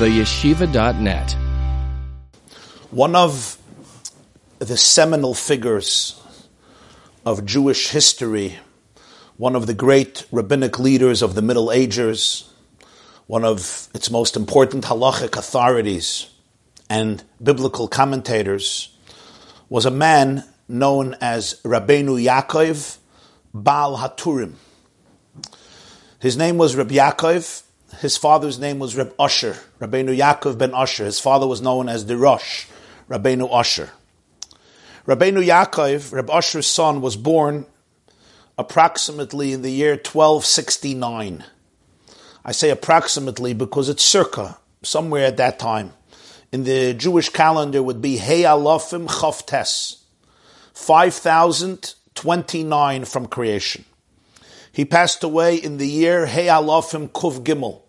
theyeshiva.net. One of the seminal figures of Jewish history, one of the great rabbinic leaders of the Middle Ages, one of its most important halachic authorities and biblical commentators, was a man known as Rabbeinu Yaakov Baal Haturim. His name was Reb Yaakov. His father's name was Reb Usher, Rabbeinu Yaakov ben Usher. His father was known as the Rosh, Rabbeinu Usher. Rabbeinu Yaakov, Reb Usher's son, was born approximately in the year 1269. I say approximately because it's circa, somewhere at that time. In the Jewish calendar would be Hey Alofim Chavtes, 5029 from creation. He passed away in the year Hey Alofim Kuv Gimel,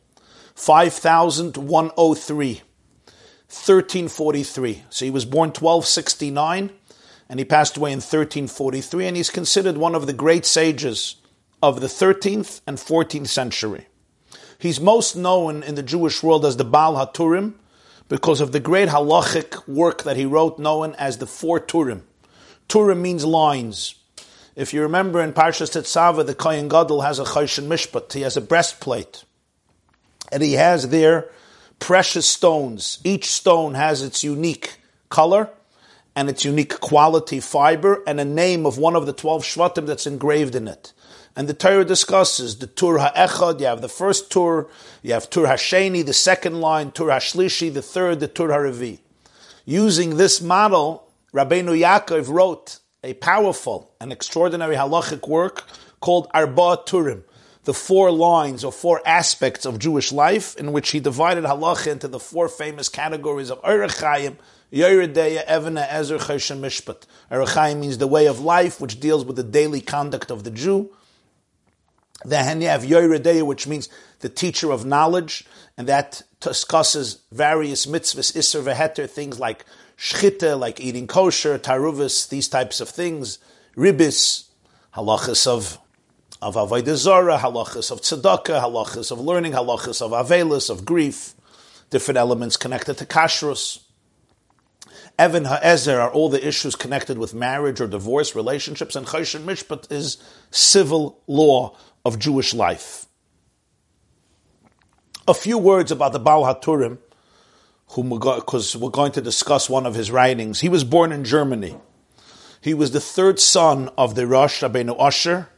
5103, 1343. So he was born 1269 and he passed away in 1343 and he's considered one of the great sages of the 13th and 14th century. He's most known in the Jewish world as the Baal HaTurim because of the great halachic work that he wrote known as the Four Turim. Turim means lines. If you remember in Parshas Tetzaveh, the Kohen Gadol has a Choshen Mishpat. He has a breastplate. And he has there precious stones. Each stone has its unique color and its unique quality fiber and a name of one of the 12 Shvatim that's engraved in it. And the Torah discusses the Tur HaEchad, you have the first Tur, you have Tur HaSheni, the second line, Tur HaShlishi, the third, the Tur HaRevi. Using this model, Rabbeinu Yaakov wrote a powerful and extraordinary halachic work called Arba Turim, the four lines or four aspects of Jewish life, in which he divided halacha into the four famous categories of Eirechayim, Yoreh De'ah, Evena, Ezer, Choshen, Mishpat. Eirechayim means the way of life, which deals with the daily conduct of the Jew. Then you have Yoreh De'ah, which means the teacher of knowledge, and that discusses various mitzvahs, Isser, Veheter, things like shchita, like eating kosher, taruvis, these types of things, ribis, halachas of of avodah halachas of tzedakah, halachas of learning, halachas of avelis, of grief, different elements connected to kashrus. Evan Ha'ezer are all the issues connected with marriage or divorce relationships, and Choshen Mishpat is civil law of Jewish life. A few words about the Baal HaTurim, because we're going to discuss one of his writings. He was born in Germany. He was the third son of the Rosh Rabbeinu Usher.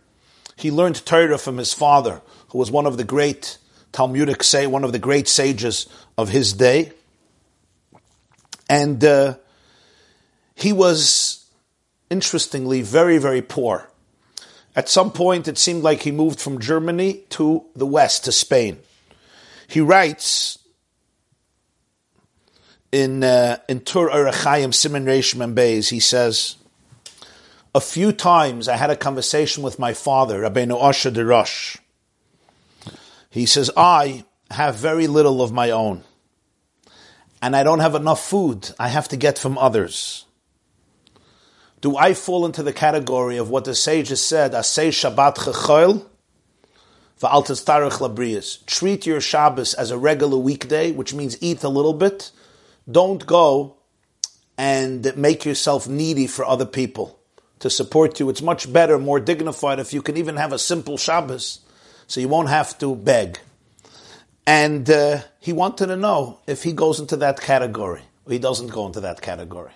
He learned Torah from his father, who was one of the great Talmudic say, one of the great sages of his day. And uh, he was, interestingly, very, very poor. At some point, it seemed like he moved from Germany to the west, to Spain. He writes in uh, in Tur Erechayim Simon Reish Membeis, he says, a few times I had a conversation with my father, Rabbeinu Asher de Rosh. He says, I have very little of my own, and I don't have enough food. I have to get from others. Do I fall into the category of what the sages said, Asay Shabbat Chechoil, Treat your Shabbos as a regular weekday, which means eat a little bit, don't go and make yourself needy for other people to support you. It's much better, more dignified if you can even have a simple Shabbos, so you won't have to beg. And uh, he wanted to know if he goes into that category or he doesn't go into that category.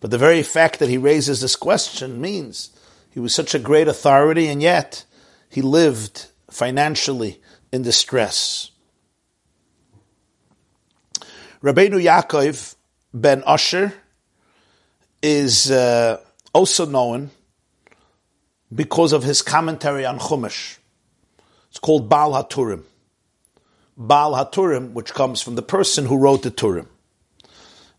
But the very fact that he raises this question means he was such a great authority, and yet he lived financially in distress. Rabbeinu Yaakov ben Usher is uh, also known because of his commentary on Chumash. It's called Baal HaTurim. Baal HaTurim, which comes from the person who wrote the Turim.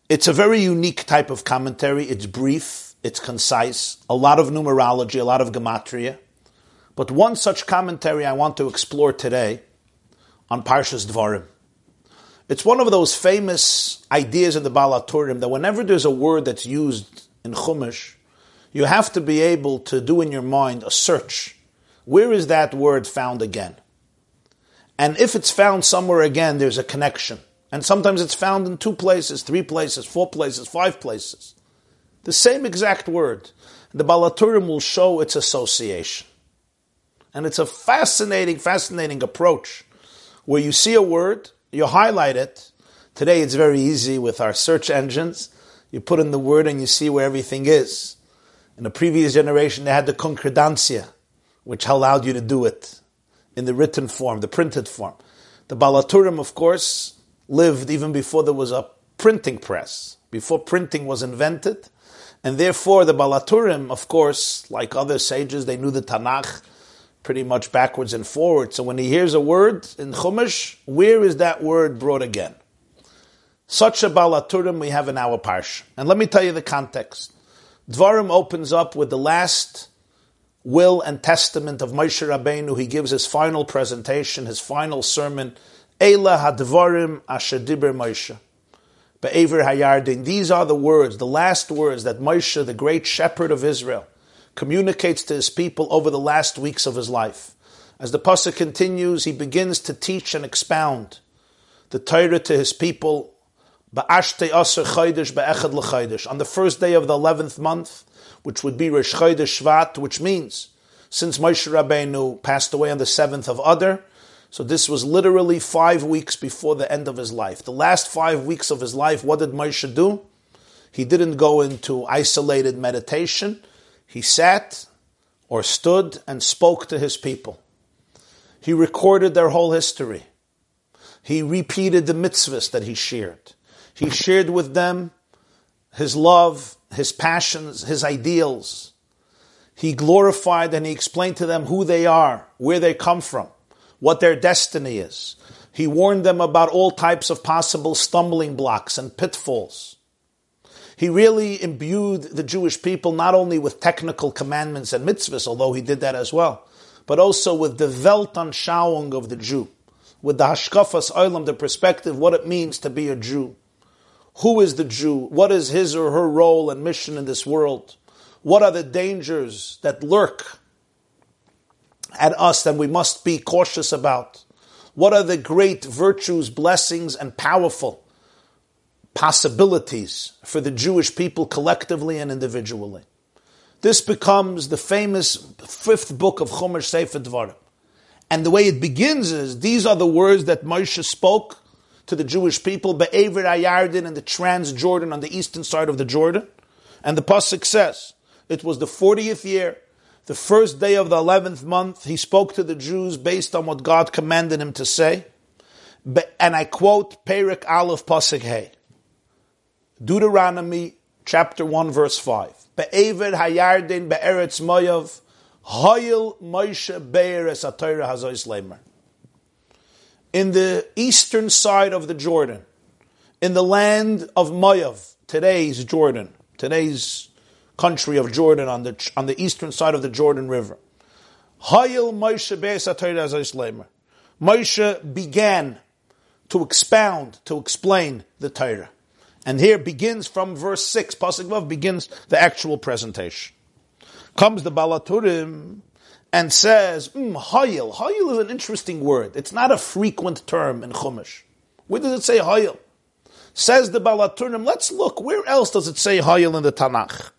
It's a very unique type of commentary. It's brief, it's concise, a lot of numerology, a lot of gematria. But one such commentary I want to explore today on Parshas Dvarim. It's one of those famous ideas in the Baal HaTurim that whenever there's a word that's used in Chumash, you have to be able to do in your mind a search. Where is that word found again? And if it's found somewhere again, there's a connection. And sometimes it's found in two places, three places, four places, five places. The same exact word. The Baal HaTurim will show its association. And it's a fascinating, fascinating approach where you see a word, you highlight it. Today it's very easy with our search engines. You put in the word and you see where everything is. In the previous generation, they had the concordancia, which allowed you to do it in the written form, the printed form. The Baal HaTurim, of course, lived even before there was a printing press, before printing was invented. And therefore, the Baal HaTurim, of course, like other sages, they knew the Tanakh pretty much backwards and forwards. So when he hears a word in Chumash, where is that word brought again? Such a Baal HaTurim we have in our parsha. And let me tell you the context. Dvarim opens up with the last will and testament of Moshe Rabbeinu. He gives his final presentation, his final sermon. Eila hadvarim asher diber Moshe. Be'ever hayardin. These are the words, the last words that Moshe, the great shepherd of Israel, communicates to his people over the last weeks of his life. As the pasuk continues, he begins to teach and expound the Torah to his people on the first day of the eleventh month, which would be Rosh Chodesh Shvat, which means since Moshe Rabbeinu passed away on the seventh of Adar, so this was literally five weeks before the end of his life. The last five weeks of his life, what did Moshe do? He didn't go into isolated meditation. He sat or stood and spoke to his people. He recorded their whole history. He repeated the mitzvahs that he shared. He shared with them his love, his passions, his ideals. He glorified and he explained to them who they are, where they come from, what their destiny is. He warned them about all types of possible stumbling blocks and pitfalls. He really imbued the Jewish people not only with technical commandments and mitzvahs, although he did that as well, but also with the Weltanschauung of the Jew, with the Hashkafas Olam, the perspective, what it means to be a Jew. Who is the Jew? What is his or her role and mission in this world? What are the dangers that lurk at us that we must be cautious about? What are the great virtues, blessings, and powerful possibilities for the Jewish people collectively and individually? This becomes the famous fifth book of Chumash Sefer Dvarim. And the way it begins is, these are the words that Moshe spoke to the Jewish people, Be'ever Ayardin and the Trans-Jordan on the eastern side of the Jordan. And the Pasuk says, it was the 40th year, the first day of the 11th month, he spoke to the Jews based on what God commanded him to say. And I quote Perik Aleph Pasuk Hey. Deuteronomy chapter 1 verse 5. Be'ever Hayardin Be'eretz Moyav Hoyel Moshe Be'er Es Hazois Lemer in the eastern side of the Jordan, in the land of Moav, today's Jordan, today's country of Jordan on the, on the eastern side of the Jordan River. Hayil Moshe Moshe began to expound, to explain the Torah. And here begins from verse 6, Pasuk Vav begins the actual presentation. Comes the Baal HaTurim and says, mm, Hayil. Hayil is an interesting word. It's not a frequent term in Chumash. Where does it say Hayil? Says the Baal HaTurim, let's look, where else does it say Hayil in the Tanakh?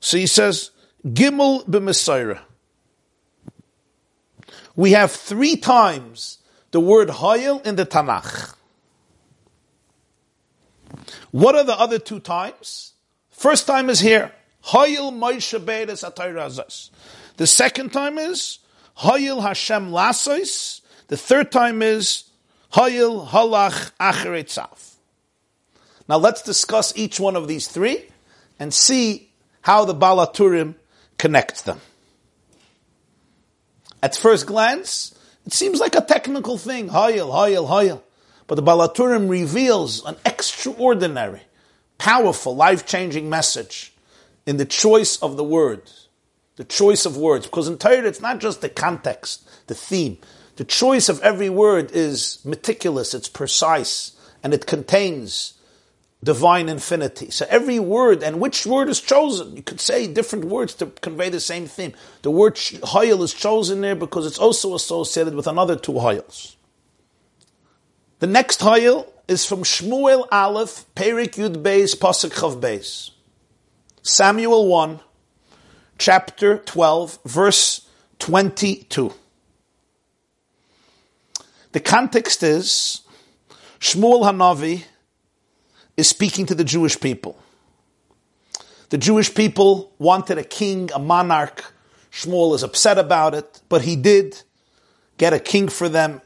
So he says, Gimel b'Mesaira. We have three times the word Hayil in the Tanakh. What are the other two times? First time is here. Hayil Moshe Beres Atayrazas. The second time is Hayil Hashem Lasois. The third time is Hayil Halach Acheretzav. Now let's discuss each one of these three and see how the Baal HaTurim connects them. At first glance, it seems like a technical thing. Hayil, Hayil, Hayil. But the Baal HaTurim reveals an extraordinary, powerful, life-changing message in the choice of the word, the choice of words. Because in Torah, it's not just the context, the theme. The choice of every word is meticulous, it's precise, and it contains divine infinity. So every word, and which word is chosen? You could say different words to convey the same theme. The word hayil is chosen there because it's also associated with another two hayils. The next hayil is from Shmuel Aleph, Perik Yud Beis, Pasuk Chav Beis. Samuel 1, chapter 12, verse 22. The context is Shmuel Hanavi is speaking to the Jewish people. The Jewish people wanted a king, a monarch. Shmuel is upset about it, but he did get a king for them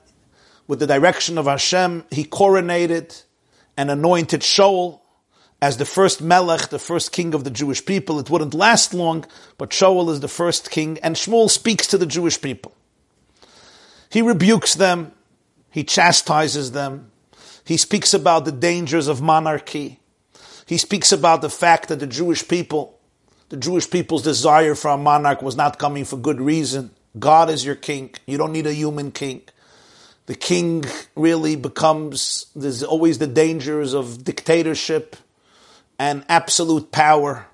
with the direction of Hashem. He coronated and anointed Shaul as the first melech, the first king of the Jewish people. It wouldn't last long, but Shaul is the first king, and Shmuel speaks to the Jewish people. He rebukes them, he chastises them, he speaks about the dangers of monarchy. He speaks about the fact that the Jewish people, the Jewish people's desire for a monarch was not coming for good reason. God is your king. You don't need a human king. The king really becomes, there's always the dangers of dictatorship and absolute power.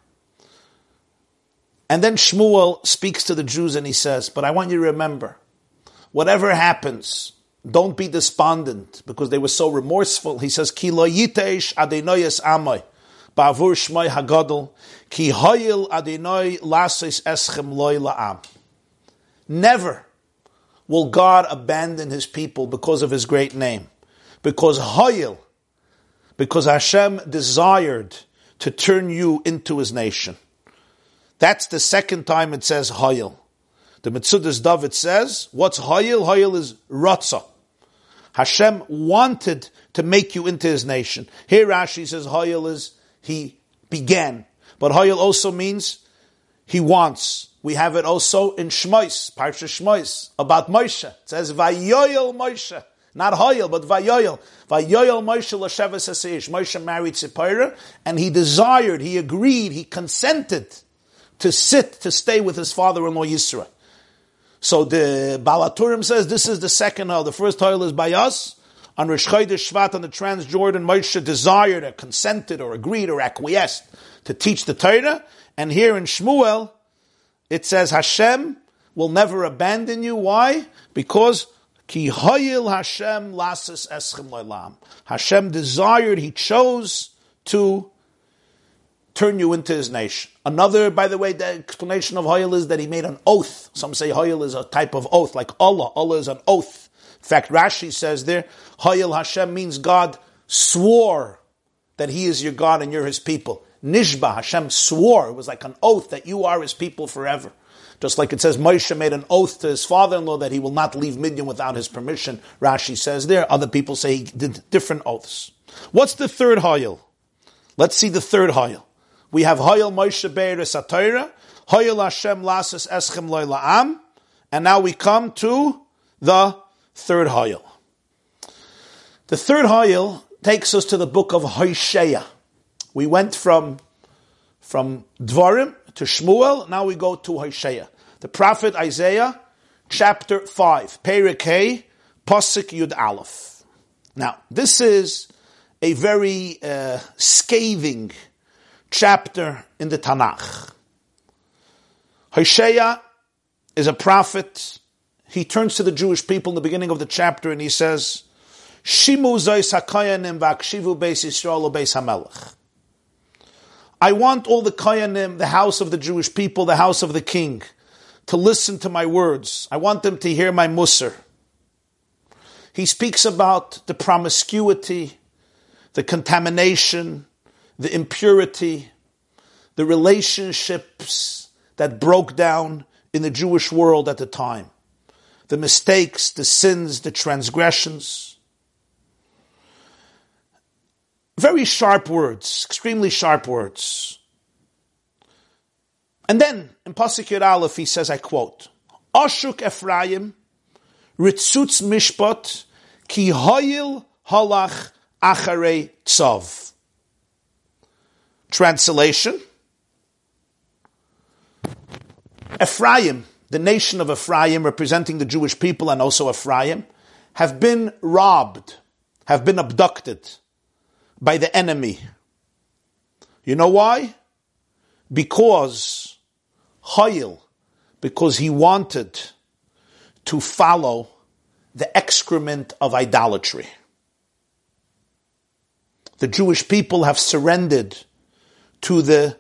And then Shmuel speaks to the Jews and he says, But I want you to remember, whatever happens, don't be despondent because they were so remorseful. He says, Ki lo yitesh adenoyas amoy. Ba'avur Shmoi Hagadol, Ki Hoyil Adonai Lasis Eschem Loi La'am. Never will God abandon his people because of his great name. Because Hoyil, because Hashem desired to turn you into his nation. That's the second time it says Hoyil. The Metzudas David says, what's Hoyil? Hoyil is Ratzah. Hashem wanted to make you into his nation. Here Rashi says Hoyil is he began. But Hoyel also means he wants. We have it also in Shmois, Parsha Shmois, about Moshe. It says, Vayoyel Moshe. Not Hoyel, but Vayoyel. Vayoyel Moshe Lashavas Asish. Moshe married Zipporah, and he desired, he agreed, he consented to sit, to stay with his father-in-law Yisro. So the Baal HaTurim says this is the second Hoyel. The first Hoyel is by us, on Rosh Chodesh Shvat on the Transjordan, Moshe desired or consented or agreed or acquiesced to teach the Torah. And here in Shmuel, it says Hashem will never abandon you. Why? Because Ki Hayil Hashem Lasis Eschem Loilam. Hashem desired, He chose to turn you into His nation. Another, by the way, the explanation of Hayil is that He made an oath. Some say Hayil is a type of oath, like Allah. Allah is an oath. In fact, Rashi says there, Hayil Hashem means God swore that He is your God and you're His people. Nishba, Hashem swore, it was like an oath that you are His people forever. Just like it says, Moshe made an oath to his father-in-law that he will not leave Midian without his permission. Rashi says there. Other people say he did different oaths. What's the third Hayil? Let's see the third Hayil. We have Hayil Moshe Be'eres Atayra, Hayil Hashem Lasas Eschem Loy La'am, and now we come to the third Hayil. The third Hayil takes us to the book of Hosea. We went from, from Dvarim to Shmuel, now we go to Hosea. The prophet Isaiah, chapter 5, Perikei, Pasuk Yud Aleph. Now, this is a very uh, scathing chapter in the Tanakh. Hosea is a prophet he turns to the Jewish people in the beginning of the chapter and he says, Shimu hakayanim v'akshivu beis Yisrael beis hamelech. I want all the kayanim, the house of the Jewish people, the house of the king, to listen to my words. I want them to hear my musr. He speaks about the promiscuity, the contamination, the impurity, the relationships that broke down in the Jewish world at the time the mistakes, the sins, the transgressions. Very sharp words, extremely sharp words. And then in Pasuk Aleph he says, I quote, Ashuk Ephraim, Ritzutz Mishpat, Ki Hoyil Halach Acharei Tzav. Translation Ephraim the nation of Ephraim, representing the Jewish people and also Ephraim, have been robbed, have been abducted by the enemy. You know why? Because Hayil, because he wanted to follow the excrement of idolatry. the Jewish people have surrendered to the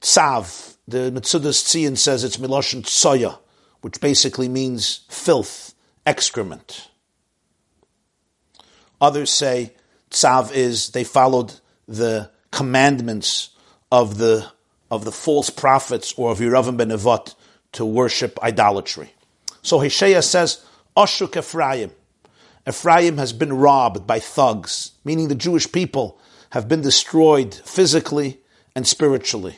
tsav. The Metzudas Tzion says it's Miloshin Tsoya, which basically means filth, excrement. Others say tsav is they followed the commandments of the of the false prophets or of Yeravim ben Nevat to worship idolatry. So Hosea says, Ashuk Ephraim. Ephraim has been robbed by thugs, meaning the Jewish people have been destroyed physically and spiritually.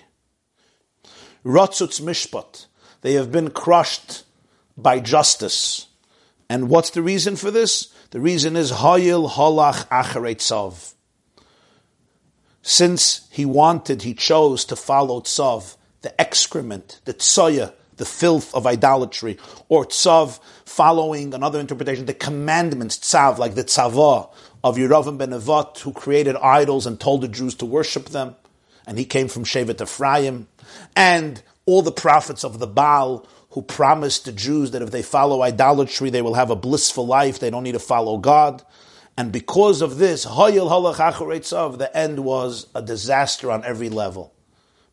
Ratzutz Mishpat. They have been crushed by justice. And what's the reason for this? The reason is Hayil Halach Acharetzav. Since he wanted, he chose to follow Tzav, the excrement, the tsoya, the filth of idolatry, or Tzav following another interpretation, the commandments, Tzav, like the Tzavah of Yeravim ben Nevat, who created idols and told the Jews to worship them. And he came from Shevet Ephraim. And all the prophets of the Baal who promised the Jews that if they follow idolatry, they will have a blissful life. They don't need to follow God. And because of this, the end was a disaster on every level.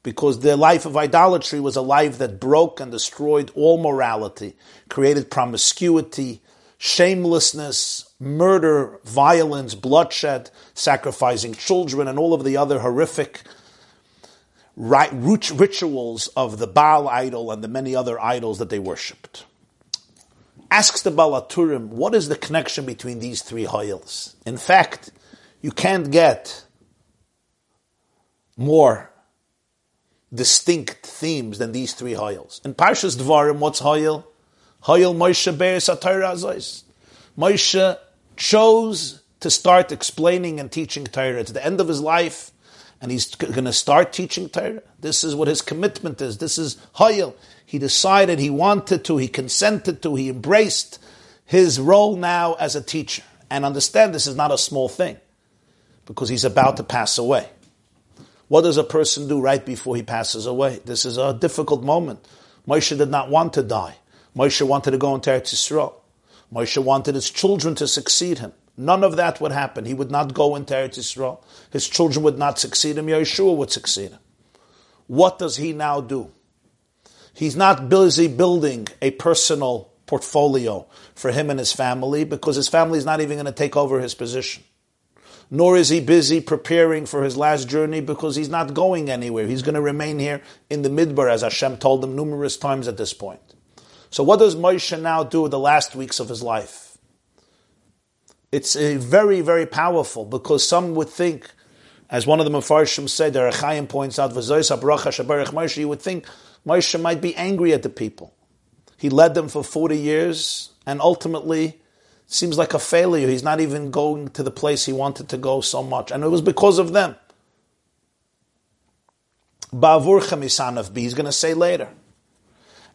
Because their life of idolatry was a life that broke and destroyed all morality, created promiscuity, shamelessness, murder, violence, bloodshed, sacrificing children, and all of the other horrific rituals of the Baal idol and the many other idols that they worshipped. Asks the Baal HaTurim, what is the connection between these three hoyels? In fact, you can't get more distinct themes than these three hoyels. In Parshas Dvarim, what's hoyel? Hoyel Moshe Satayra Azais. Moshe chose to start explaining and teaching Torah. It's the end of his life and he's going to start teaching Torah. This is what his commitment is. This is Hayil. He decided he wanted to, he consented to, he embraced his role now as a teacher. And understand this is not a small thing because he's about to pass away. What does a person do right before he passes away? This is a difficult moment. Moshe did not want to die. Moshe wanted to go into Eretz Yisrael. Moshe wanted his children to succeed him. None of that would happen. He would not go into Eretz Yisrael. His children would not succeed him. Yehoshua would succeed him. What does he now do? He's not busy building a personal portfolio for him and his family because his family is not even going to take over his position. Nor is he busy preparing for his last journey because he's not going anywhere. He's going to remain here in the Midbar, as Hashem told him numerous times at this point. So, what does Moshe now do the last weeks of his life? It's uh, very, very powerful because some would think, as one of the Mefarshim said, the Rechaim points out, Moshe, you would think Moshe might be angry at the people. He led them for 40 years and ultimately seems like a failure. He's not even going to the place he wanted to go so much. And it was because of them. He's going to say later.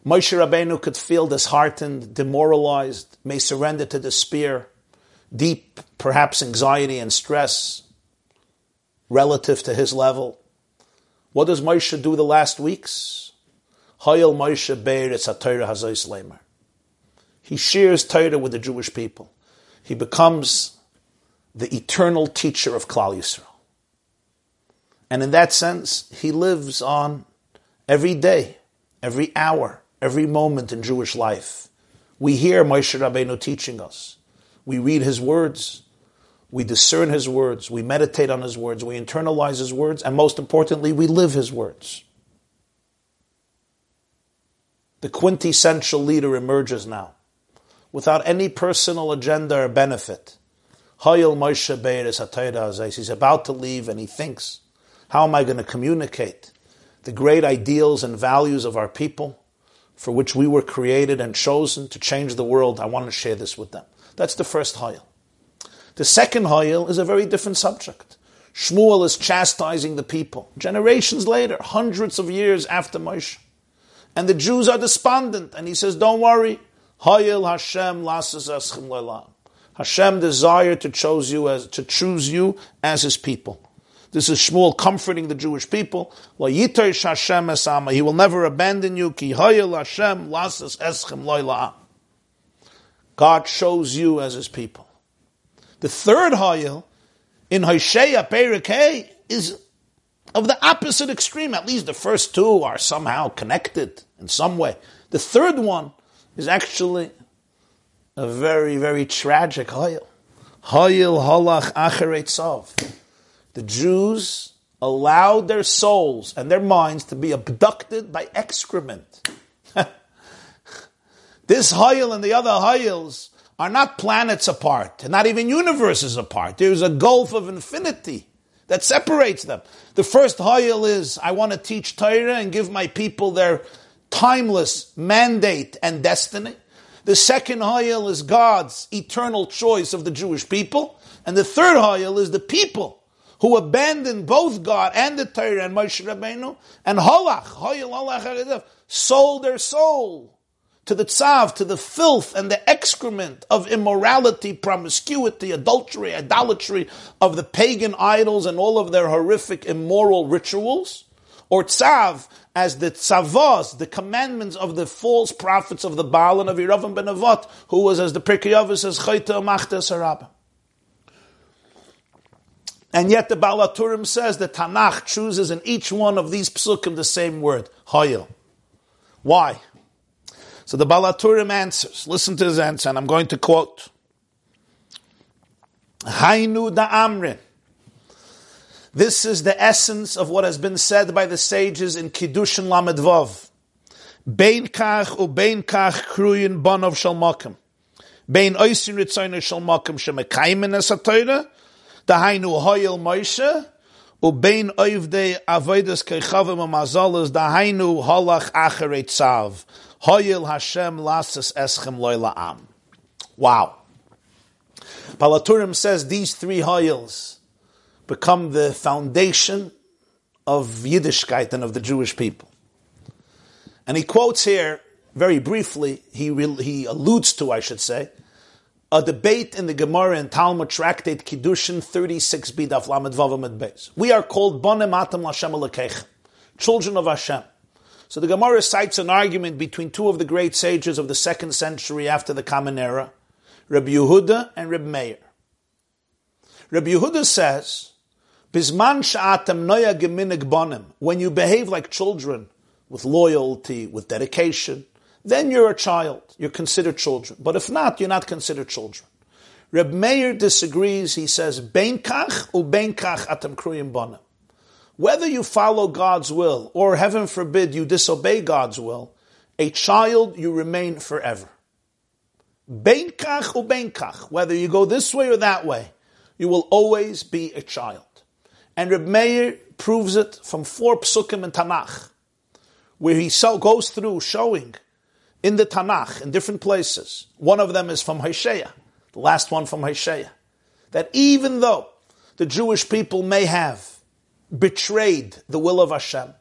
Moshe Rabbeinu could feel disheartened, demoralized, may surrender to despair deep, perhaps anxiety and stress relative to his level. What does Moshe do the last weeks? Hayel Moshe Beir Torah Hazois Lemer. He shares Torah with the Jewish people. He becomes the eternal teacher of Klal Yisrael. And in that sense, he lives on every day, every hour, every moment in Jewish life. We hear Moshe Rabbeinu teaching us. We read his words. We discern his words. We meditate on his words. We internalize his words. And most importantly, we live his words. The quintessential leader emerges now without any personal agenda or benefit. He's about to leave and he thinks, how am I going to communicate the great ideals and values of our people for which we were created and chosen to change the world? I want to share this with them. That's the first Hayil. The second Hayil is a very different subject. Shmuel is chastising the people. Generations later, hundreds of years after Moshe. And the Jews are despondent. And he says, don't worry. Hayil Hashem lasas eschem le'lam. Hashem desired to choose you as to choose you as his people. This is Shmuel comforting the Jewish people. He will never abandon you. Ki Hashem lasas eschem le'lam. God shows you as his people. The third Hayil in Hosea Perikei is of the opposite extreme. At least the first two are somehow connected in some way. The third one is actually a very, very tragic Hayil. Hayil halach acheretzav. The Jews allowed their souls and their minds to be abducted by excrement. This Hayil and the other Hayils are not planets apart, and not even universes apart. There's a gulf of infinity that separates them. The first Hayil is, I want to teach Torah and give my people their timeless mandate and destiny. The second Hayil is God's eternal choice of the Jewish people. And the third Hayil is the people who abandoned both God and the Torah and Moshe Rabbeinu and Halach, sold their soul to the tzav, to the filth and the excrement of immorality, promiscuity, adultery, idolatry of the pagan idols and all of their horrific immoral rituals, or tzav as the tzavos, the commandments of the false prophets of the Baal and of Yeravam ben Avat, who was, as the Pirkei says, chayta machta. And yet the Baal HaTurim says that Tanakh chooses in each one of these psukim the same word, hayil. Why? So the Baal HaTurim answers. Listen to his answer, and I'm going to quote. Hainu da Amrin. This is the essence of what has been said by the sages in Kiddushin Lamed Vav. Bein kach u bein kach kruyin bonov shal makim. Bein oisin ritzoyne shal makim shemekaimen es ha-toyre, dahainu hoyel Moshe, u bein oivdei avoides keichavim ha-mazolas, dahainu holach achere tzav. Hoyel Hashem lasas eschem loy la'am. Wow. Baal HaTurim says these three hoyels become the foundation of Yiddishkeit and of the Jewish people. And he quotes here, very briefly, he, he alludes to, I should say, a debate in the Gemara and Talmud tractate Kiddushin 36b daf lamed beis. We are called bonem atam Hashem children of Hashem. So the Gemara cites an argument between two of the great sages of the second century after the Common Era, Rabbi Yehuda and Rabbi Meir. Rabbi Yehuda says Bisman sha'atem noya geminig bonim. When you behave like children, with loyalty, with dedication, then you're a child. You're considered children. But if not, you're not considered children. Reb Meir disagrees. He says, Bein kach u bein kach atem kruyim bonim. Whether you follow God's will, or heaven forbid you disobey God's will, a child you remain forever. Bein kach u bein kach. Whether you go this way or that way, you will always be a child. And Reb Meir proves it from four psukim in Tanakh, where he so goes through showing in the Tanakh in different places. One of them is from Hosea, the last one from Hosea, that even though the Jewish people may have betrayed the will of Hashem,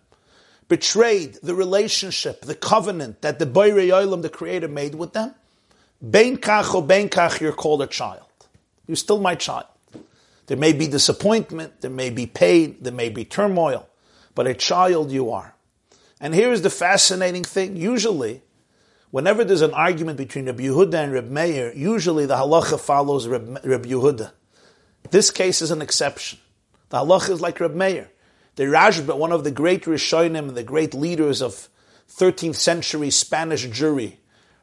betrayed the relationship, the covenant that the Bayrei Olam, the Creator, made with them, Bein kach or bein kach, you're called a child. You're still my child. There may be disappointment, there may be pain, there may be turmoil, but a child you are. And here is the fascinating thing. Usually, whenever there's an argument between Rabbi Yehuda and Rabbi Meir, usually the halacha follows Rabbi, Yehuda. This case is an exception. The halacha is like Rabbi Meir. The Rashba, one of the great Rishonim and the great leaders of 13th century Spanish Jewry,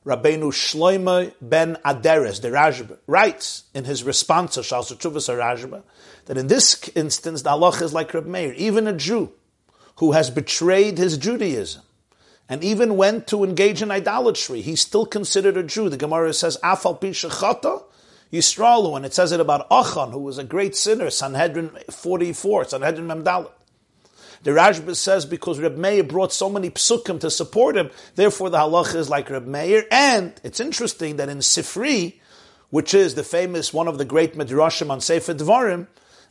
Rabbeinu Shloime ben Aderes, the Rashba, writes in his response to Shal Rashba that in this instance the Allah is like Reb Meir, even a Jew who has betrayed his Judaism and even went to engage in idolatry, he's still considered a Jew. The Gemara says, Afal Pishachata Yisraelu, and it says it about Achan, who was a great sinner, Sanhedrin 44, Sanhedrin Memdalit. The Rashba says because Reb Meir brought so many psukim to support him, therefore the halacha is like Reb Meir. And it's interesting that in Sifri, which is the famous one of the great midrashim on Sefer Dvarim,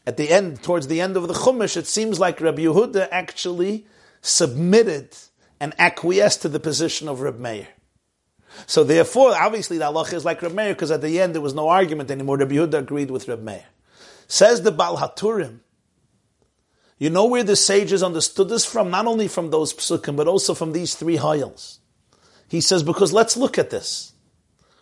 at the end, towards the end of the Chumash, it seems like Reb Yehuda actually submitted and acquiesced to the position of Reb Meir. So therefore, obviously the halacha is like Reb Meir because at the end there was no argument anymore. Reb Yehuda agreed with Reb Meir. Says the Baal Haturim, you know where the sages understood this from? Not only from those psukim, but also from these three hayals. He says, because let's look at this.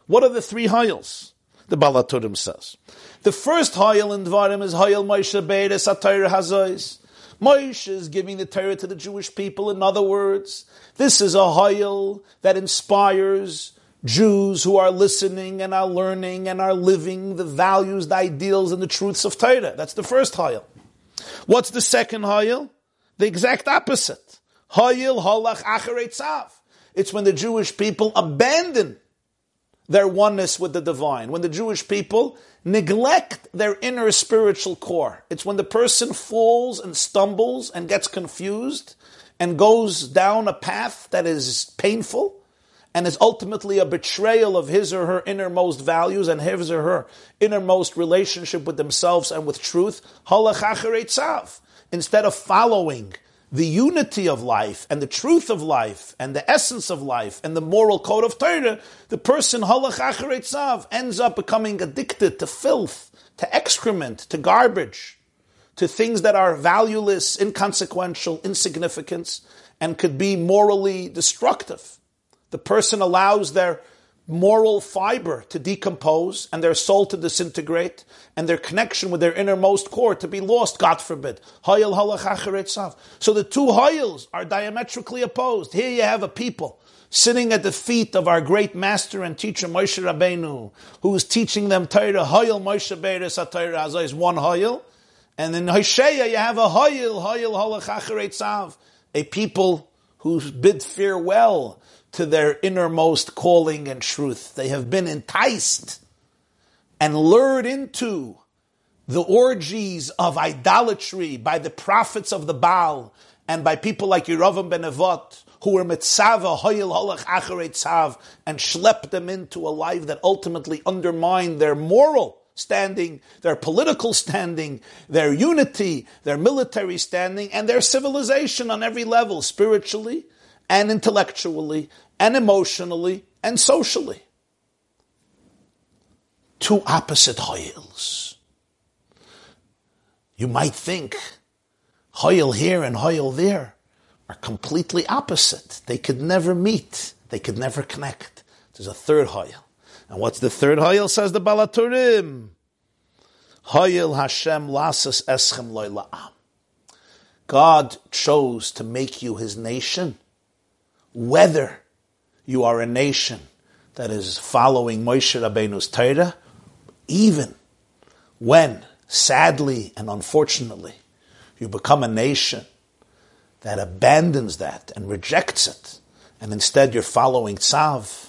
What are the three hayals? The Baal HaTurim says. The first Hayel in Dvarim is Hayel Moshe Beiris Atayr Hazois. Moshe is giving the Torah to the Jewish people. In other words, this is a Hayel that inspires Jews who are listening and are learning and are living the values, the ideals, and the truths of Torah. That's the first Hayel. What's the second Hayel? The exact opposite. Hayil halach acharetzav. It's when the Jewish people abandon their oneness with the divine. When the Jewish people neglect their inner spiritual core. It's when the person falls and stumbles and gets confused and goes down a path that is painful and is ultimately a betrayal of his or her innermost values and his or her innermost relationship with themselves and with truth. Instead of following the unity of life and the truth of life and the essence of life and the moral code of Torah, the person ends up becoming addicted to filth, to excrement, to garbage, to things that are valueless, inconsequential, insignificant, and could be morally destructive. The person allows their moral fiber to decompose and their soul to disintegrate and their connection with their innermost core to be lost, God forbid. So the two hayils are diametrically opposed. Here you have a people sitting at the feet of our great master and teacher Moshe Rabbeinu, who is teaching them Torah. Hayil Moshe Beres HaTorah is one hayil. And in Hosea you have a hayil, hayil halach a people who bid farewell to their innermost calling and truth. They have been enticed and lured into the orgies of idolatry by the prophets of the Baal and by people like Yeravam ben Avot, who were mitzava, hoyel holach and schlepped them into a life that ultimately undermined their moral standing, their political standing, their unity, their military standing, and their civilization on every level, spiritually and intellectually and emotionally and socially. Two opposite hoyles. You might think hoyle here and hoyle there are completely opposite. They could never meet. They could never connect. There's a third hoyle. And what's the third hoyle, says the Baal HaTurim. Hoyel Hashem lasas eschem loyla'am. God chose to make you his nation, whether you are a nation that is following Moshe Rabbeinu's Torah, even when, sadly and unfortunately, you become a nation that abandons that and rejects it, and instead you're following Tzav,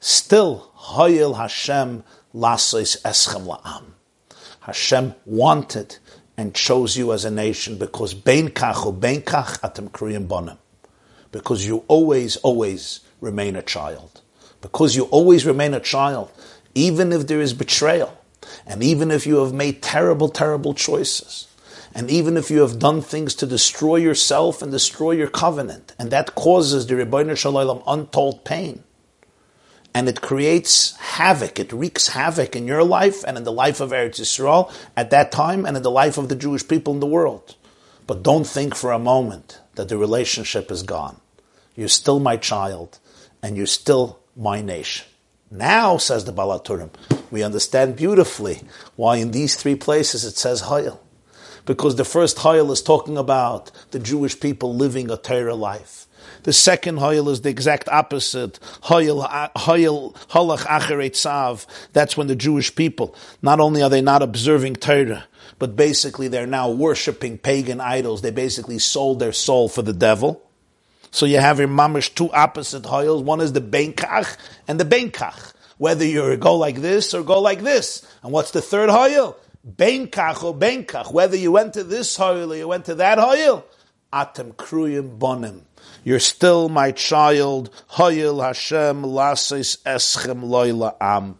still, Hoyel Hashem lasois eschem la'am. Hashem wanted and chose you as a nation because bein kach u bein kach atem kriyim bonim. Because you always, always remain a child. Because you always remain a child, even if there is betrayal, and even if you have made terrible, terrible choices, and even if you have done things to destroy yourself and destroy your covenant, and that causes the Ribbono Shel Olam untold pain, and it creates havoc, it wreaks havoc in your life and in the life of Eretz Yisrael at that time and in the life of the Jewish people in the world. But don't think for a moment that the relationship is gone. You're still my child and you're still my nation. Now, says the Baal HaTurim, we understand beautifully why in these three places it says Hayil. Because the first Hayil is talking about the Jewish people living a Torah life. The second Hayil is the exact opposite. Hayil, Hayil, Halach Acheret. That's when the Jewish people, not only are they not observing Torah, but basically they're now worshipping pagan idols. They basically sold their soul for the devil. So you have your mamish two opposite hoyles. One is the benkach and the benkach. Whether you go like this or go like this. And what's the third hoyel? Benkach or benkach. Whether you went to this hoyel or you went to that hoyel. Atem kruyim bonim. You're still my child. Hoyel Hashem lasis eschem loyla am.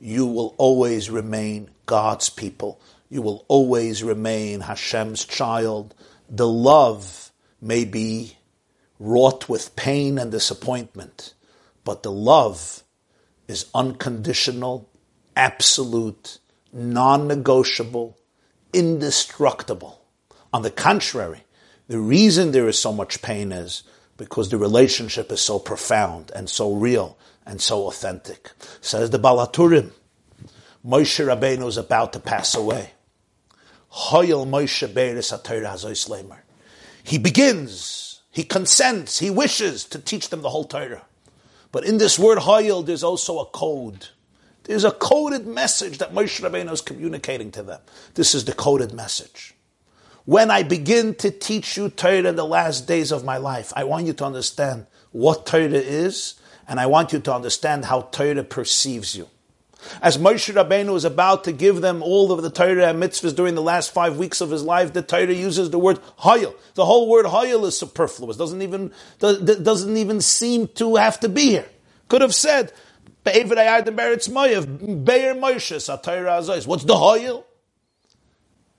You will always remain God's people. You will always remain Hashem's child. The love may be wrought with pain and disappointment, but the love is unconditional, absolute, non negotiable, indestructible. On the contrary, the reason there is so much pain is because the relationship is so profound and so real and so authentic. Says the Baal HaTurim, Moshe Rabbeinu is about to pass away. He begins, he consents, he wishes to teach them the whole Torah. But in this word Hoyel, there's also a code. There's a coded message that Moshe Rabbeinu is communicating to them. This is the coded message. When I begin to teach you Torah in the last days of my life, I want you to understand what Torah is, and I want you to understand how Torah perceives you. As Moshe Rabbeinu is about to give them all of the Torah and mitzvahs during the last five weeks of his life, the Torah uses the word hayil. The whole word hayil is superfluous. Doesn't even doesn't even seem to have to be here. Could have said What's the hayil?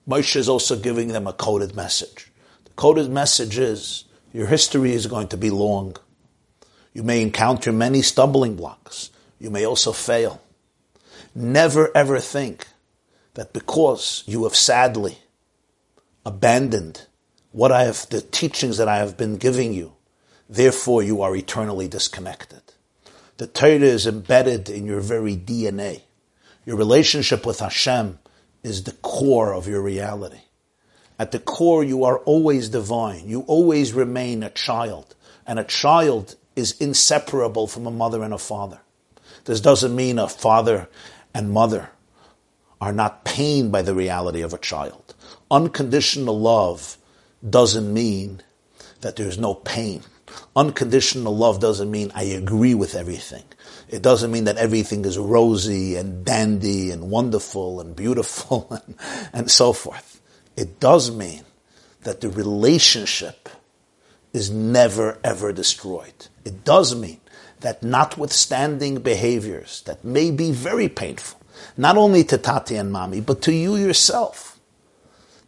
Moshe is also giving them a coded message. The coded message is your history is going to be long. You may encounter many stumbling blocks. You may also fail. Never ever think that because you have sadly abandoned what I have, the teachings that I have been giving you, therefore you are eternally disconnected. The Torah is embedded in your very DNA. Your relationship with Hashem is the core of your reality. At the core, you are always divine. You always remain a child. And a child is inseparable from a mother and a father. This doesn't mean a father and mother are not pained by the reality of a child. Unconditional love doesn't mean that there's no pain. Unconditional love doesn't mean I agree with everything. It doesn't mean that everything is rosy and dandy and wonderful and beautiful and, and so forth. It does mean that the relationship is never ever destroyed. It does mean that notwithstanding behaviors that may be very painful, not only to Tati and Mommy, but to you yourself.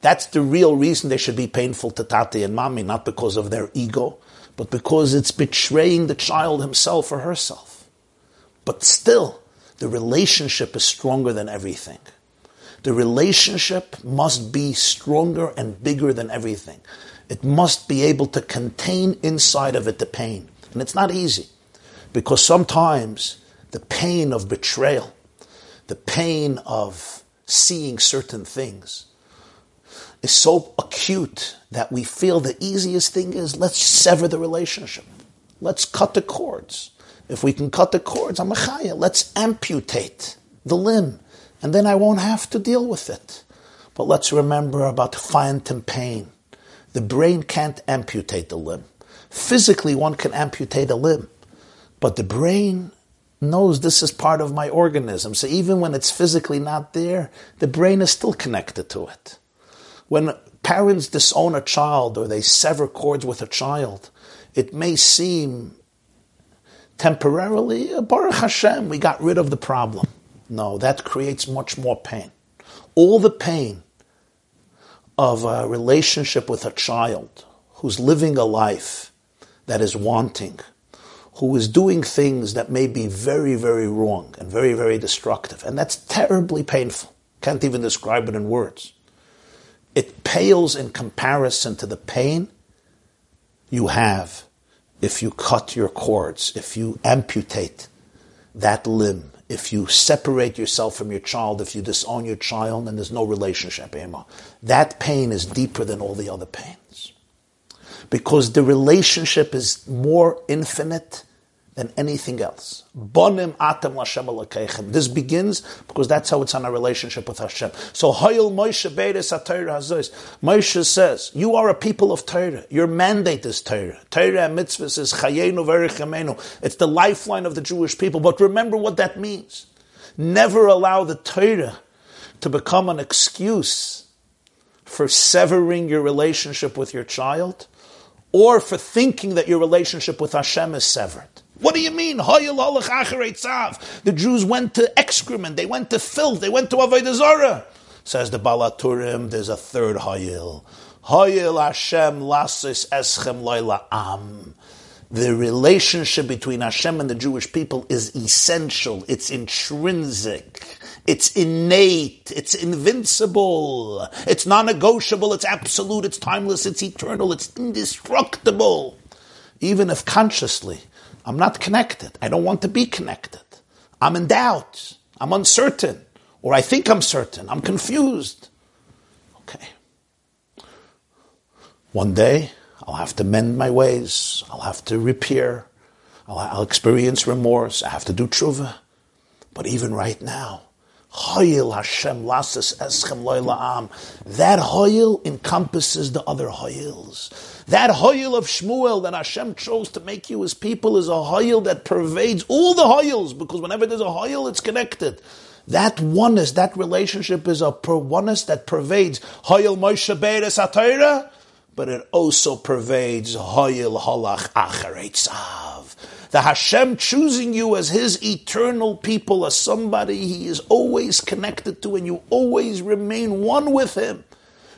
That's the real reason they should be painful to Tati and Mommy, not because of their ego, but because it's betraying the child himself or herself. But still, the relationship is stronger than everything. The relationship must be stronger and bigger than everything. It must be able to contain inside of it the pain. And it's not easy because sometimes the pain of betrayal, the pain of seeing certain things, is so acute that we feel the easiest thing is let's sever the relationship. Let's cut the cords. If we can cut the cords, I'm a chaya. Let's amputate the limb, and then I won't have to deal with it. But let's remember about phantom pain. The brain can't amputate the limb. Physically, one can amputate a limb, but the brain knows this is part of my organism. So even when it's physically not there, the brain is still connected to it. When parents disown a child or they sever cords with a child, it may seem temporarily, uh, Baruch Hashem, we got rid of the problem. No, that creates much more pain. All the pain of a relationship with a child who's living a life that is wanting, who is doing things that may be very, very wrong and very, very destructive. And that's terribly painful. Can't even describe it in words it pales in comparison to the pain you have if you cut your cords, if you amputate that limb, if you separate yourself from your child, if you disown your child and there's no relationship anymore. That pain is deeper than all the other pains. Because the relationship is more infinite than anything else. Bonim atem Lashem This begins because that's how it's on our relationship with Hashem. So Hayil Moshe Beiris Hazos. Moshe says, "You are a people of Torah. Your mandate is Torah. Torah and mitzvahs is Chayenu Verichamenu. It's the lifeline of the Jewish people. But remember what that means. Never allow the Torah to become an excuse for severing your relationship with your child." Or for thinking that your relationship with Hashem is severed. What do you mean? The Jews went to excrement, they went to filth, they went to Avodah Zarah. Says the Baal HaTurim, there's a third Hayil. Hayil Hashem lasis eschem am. The relationship between Hashem and the Jewish people is essential, it's intrinsic, it's innate, it's invincible, it's non negotiable, it's absolute, it's timeless, it's eternal, it's indestructible. Even if consciously I'm not connected. I don't want to be connected. I'm in doubt. I'm uncertain. Or I think I'm certain. I'm confused. Okay. One day, I'll have to mend my ways. I'll have to repair. I'll, I'll experience remorse. I have to do tshuva. But even right now, Hoyil Hashem eschem That hoyil encompasses the other hoyils. That hoyil of Shmuel that Hashem chose to make you his people is a hoyil that pervades all the hoyils, because whenever there's a hoyil, it's connected. That oneness, that relationship is a per oneness that pervades hoyil Moshe Beres Atayra, but it also pervades hoyil halach acharetzav. The Hashem choosing you as His eternal people, as somebody He is always connected to, and you always remain one with Him.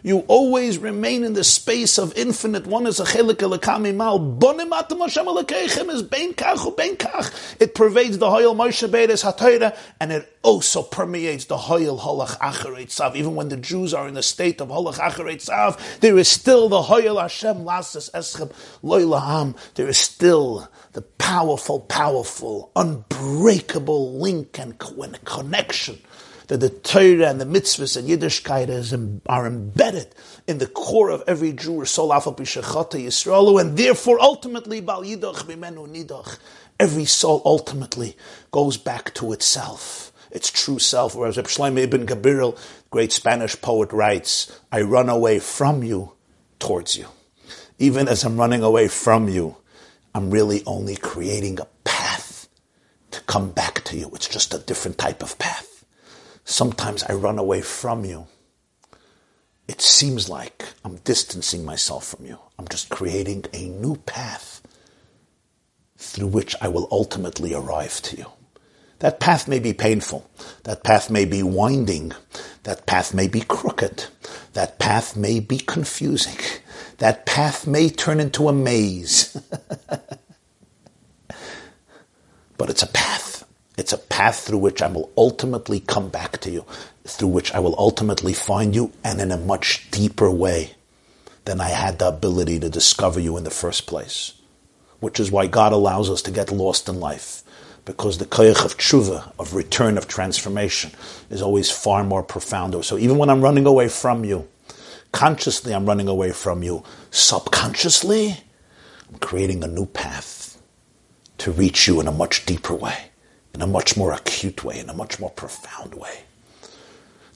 You always remain in the space of infinite one is a chelik elakami Bonim atam Hashem elakechem is bein kach u bein kach. It pervades the hoyel Moshe Beres HaTorah, and it also permeates the hoyel holach achareit sav. Even when the Jews are in the state of holach achareit sav, there is still the hoyel Hashem lasas eschem loy laham. There is still the powerful, powerful, unbreakable link and connection that the Torah and the mitzvahs and Yiddishkeit is, are embedded in the core of every Jew, Sol Afal Bishachata Yisraelu, and therefore ultimately Bal Bimenu. Every soul ultimately goes back to itself, its true self. Whereas Reb ibn Gabirol, great Spanish poet, writes, "I run away from you towards you." Even as I'm running away from you, I'm really only creating a path to come back to you. It's just a different type of path. Sometimes I run away from you. It seems like I'm distancing myself from you. I'm just creating a new path through which I will ultimately arrive to you. That path may be painful. That path may be winding. That path may be crooked. That path may be confusing. That path may turn into a maze. but it's a path. It's a path through which I will ultimately come back to you, through which I will ultimately find you, and in a much deeper way than I had the ability to discover you in the first place. Which is why God allows us to get lost in life, because the koyach of tshuva, of return, of transformation, is always far more profound. So even when I'm running away from you, consciously I'm running away from you, subconsciously, I'm creating a new path to reach you in a much deeper way in a much more acute way, in a much more profound way.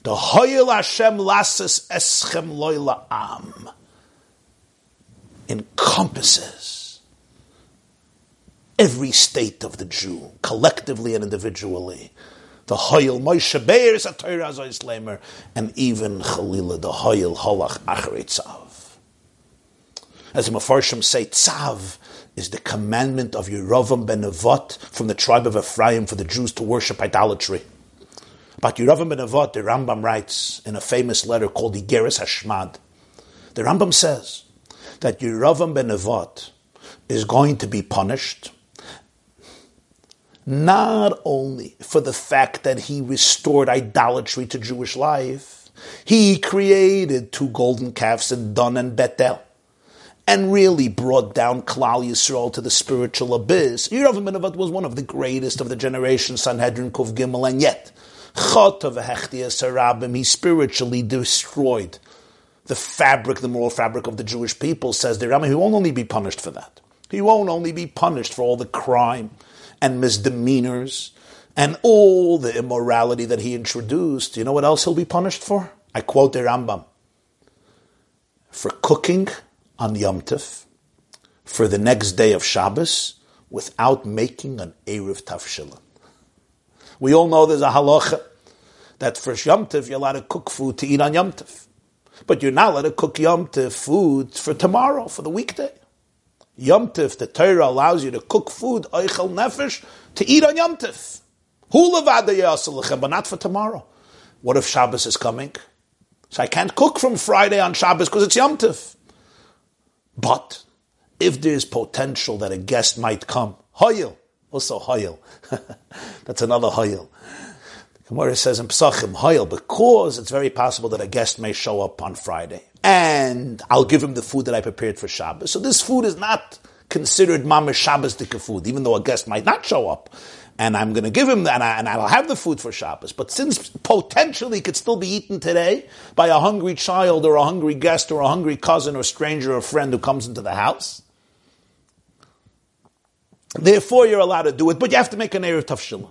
The Hoyel Hashem Lasses Eschem Loila Am encompasses every state of the Jew, collectively and individually. The Hoyel Moshe Beir Satayra Lamer, and even Chalila, the Hoyel Holach Achrei Tzav. As the Mefarshim say, Tzav is the commandment of Yeravam ben Nevat from the tribe of Ephraim for the Jews to worship idolatry. About Yeravam ben Nevat, the Rambam writes in a famous letter called Igeres Hashmad. The Rambam says that Yeravam ben Nevat is going to be punished not only for the fact that he restored idolatry to Jewish life, he created two golden calves in Dan and Bethel and really brought down Klal Yisrael to the spiritual abyss. Yeravam ben Nevat was one of the greatest of the generation, Sanhedrin Kuf Gimel, and yet, Chotav Hechtias Harabim, he spiritually destroyed the fabric, the moral fabric of the Jewish people, says the Rambam. He won't only be punished for that. He won't only be punished for all the crime and misdemeanors and all the immorality that he introduced. You know what else he'll be punished for? I quote the Rambam. For cooking on Yom Tif for the next day of Shabbos without making an Erev Tafshilin. We all know there's a halacha that for Yom Tif you're allowed to cook food to eat on Yom Tif. But you're not allowed to cook Yom Tif food for tomorrow, for the weekday. Yom Tif, the Torah allows you to cook food, Eichel Nefesh, to eat on Yom Tif. But not for tomorrow. What if Shabbos is coming? So I can't cook from Friday on Shabbos because it's Yom Tif. But if there's potential that a guest might come, hoyil, also hoyil. That's another hoyil. Gemara says in Pesachim, hoyil, because it's very possible that a guest may show up on Friday. And I'll give him the food that I prepared for Shabbos. So this food is not considered mamash Shabbos food, even though a guest might not show up. And I'm going to give him that, and, I, and I'll have the food for Shabbos. But since potentially could still be eaten today by a hungry child or a hungry guest or a hungry cousin or stranger or friend who comes into the house, therefore you're allowed to do it, but you have to make an Erev Tafshilin.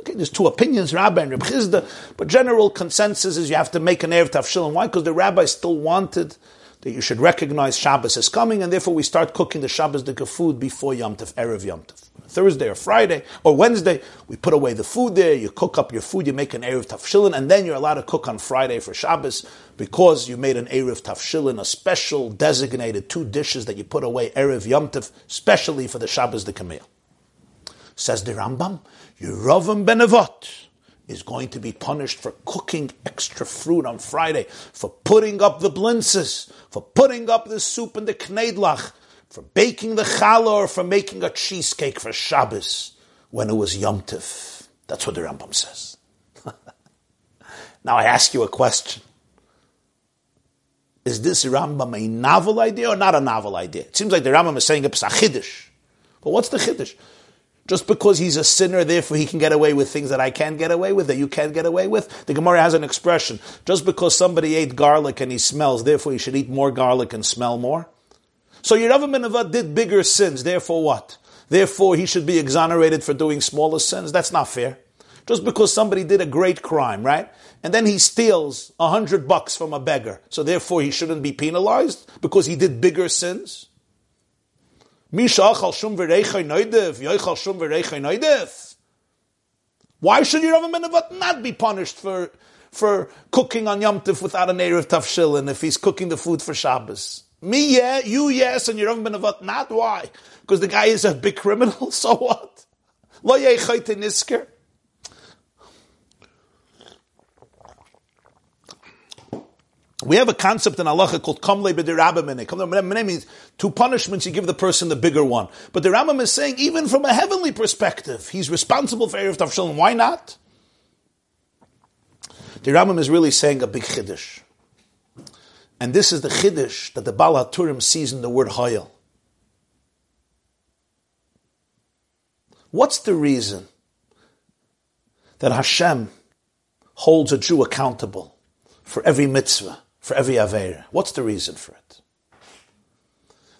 Okay, there's two opinions, Rabbi and Reb Chisda, but general consensus is you have to make an Erev Tafshilin. Why? Because the rabbi still wanted that you should recognize Shabbos is coming, and therefore we start cooking the Shabbos Dika food before Yom Tov, Erev Yom Tov. Thursday or Friday or Wednesday, we put away the food there, you cook up your food, you make an Erev Tafshilin, and then you're allowed to cook on Friday for Shabbos because you made an Erev Tafshilin, a special designated two dishes that you put away Erev Yom Tov, specially for the Shabbos Dika meal. Says the Rambam, Yerovim Benevot is going to be punished for cooking extra fruit on Friday, for putting up the blintzes, for putting up the soup and the knedlach, for baking the challah, or for making a cheesecake for Shabbos when it was Yom Tif. That's what the Rambam says. now I ask you a question. Is this Rambam a novel idea or not a novel idea? It seems like the Rambam is saying it's a chiddush. But what's the chiddush? Just because he's a sinner, therefore he can get away with things that I can't get away with, that you can't get away with. The Gemara has an expression. Just because somebody ate garlic and he smells, therefore he should eat more garlic and smell more. So Yeravam ben did bigger sins, therefore what? Therefore he should be exonerated for doing smaller sins. That's not fair. Just because somebody did a great crime, right? And then he steals a hundred bucks from a beggar. So therefore he shouldn't be penalized because he did bigger sins. Why should Yeravam ben not be punished for, for cooking on Yom Tif without an Erev Tafshilin if he's cooking the food for Shabbos? Me, yeah, you, yes, and Yeravam ben not. Why? Because the guy is a big criminal, so what? We have a concept in halacha called kamle b'derabamene. Kamle means two punishments, you give the person the bigger one. But the Rambam is saying, even from a heavenly perspective, he's responsible for Erev Tavshalom. Why not? The Rambam is really saying a big chiddush. And this is the chiddush that the Baal HaTurim sees in the word hayel. What's the reason that Hashem holds a Jew accountable for every mitzvah? for every Aveira. What's the reason for it?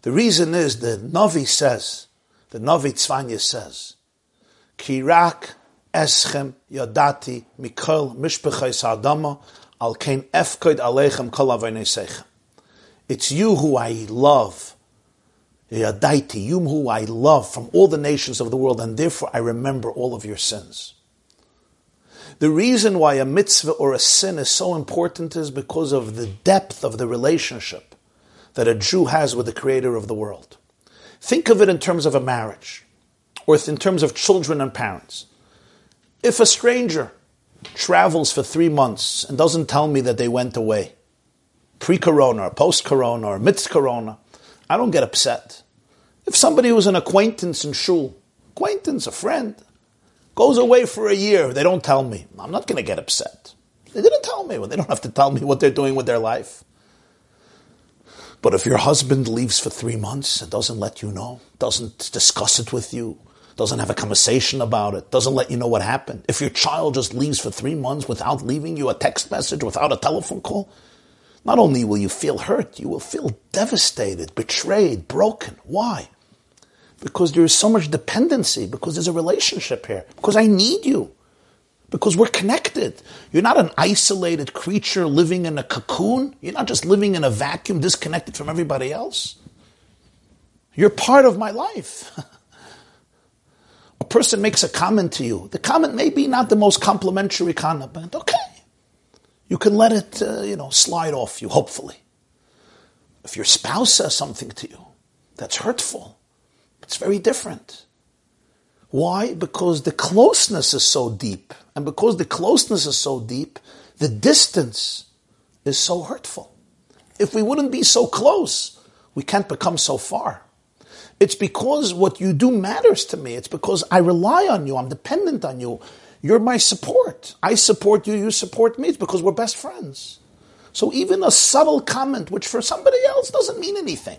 The reason is the Navi says, the Navi Tzvanya says, Kirak eschem yadati mikol mishpechais adama al kein efkoid alechem kol. It's you who I love. Yadaiti, you who I love from all the nations of the world, and therefore I remember all of your sins. The reason why a mitzvah or a sin is so important is because of the depth of the relationship that a Jew has with the creator of the world. Think of it in terms of a marriage, or in terms of children and parents. If a stranger travels for three months and doesn't tell me that they went away, pre corona, or post corona, or mid corona, I don't get upset. If somebody who's an acquaintance in shul, acquaintance, a friend, goes away for a year. They don't tell me. I'm not going to get upset. They didn't tell me. Well, they don't have to tell me what they're doing with their life. But if your husband leaves for three months and doesn't let you know, doesn't discuss it with you, doesn't have a conversation about it, doesn't let you know what happened, if your child just leaves for three months without leaving you a text message, without a telephone call, not only will you feel hurt, you will feel devastated, betrayed, broken. Why? because there is so much dependency, because there's a relationship here, because I need you, because we're connected. You're not an isolated creature living in a cocoon. You're not just living in a vacuum, disconnected from everybody else. You're part of my life. person makes a comment to you. The comment may be not the most complimentary comment, okay. You can let it, uh, you know, slide off you, hopefully. If your spouse says something to you that's hurtful, it's very different. Why? Because the closeness is so deep. And because the closeness is so deep, the distance is so hurtful. If we wouldn't be so close, we can't become so far. It's because what you do matters to me. It's because I rely on you. I'm dependent on you. You're my support. I support you. You support me. It's because we're best friends. So even a subtle comment, which for somebody else doesn't mean anything,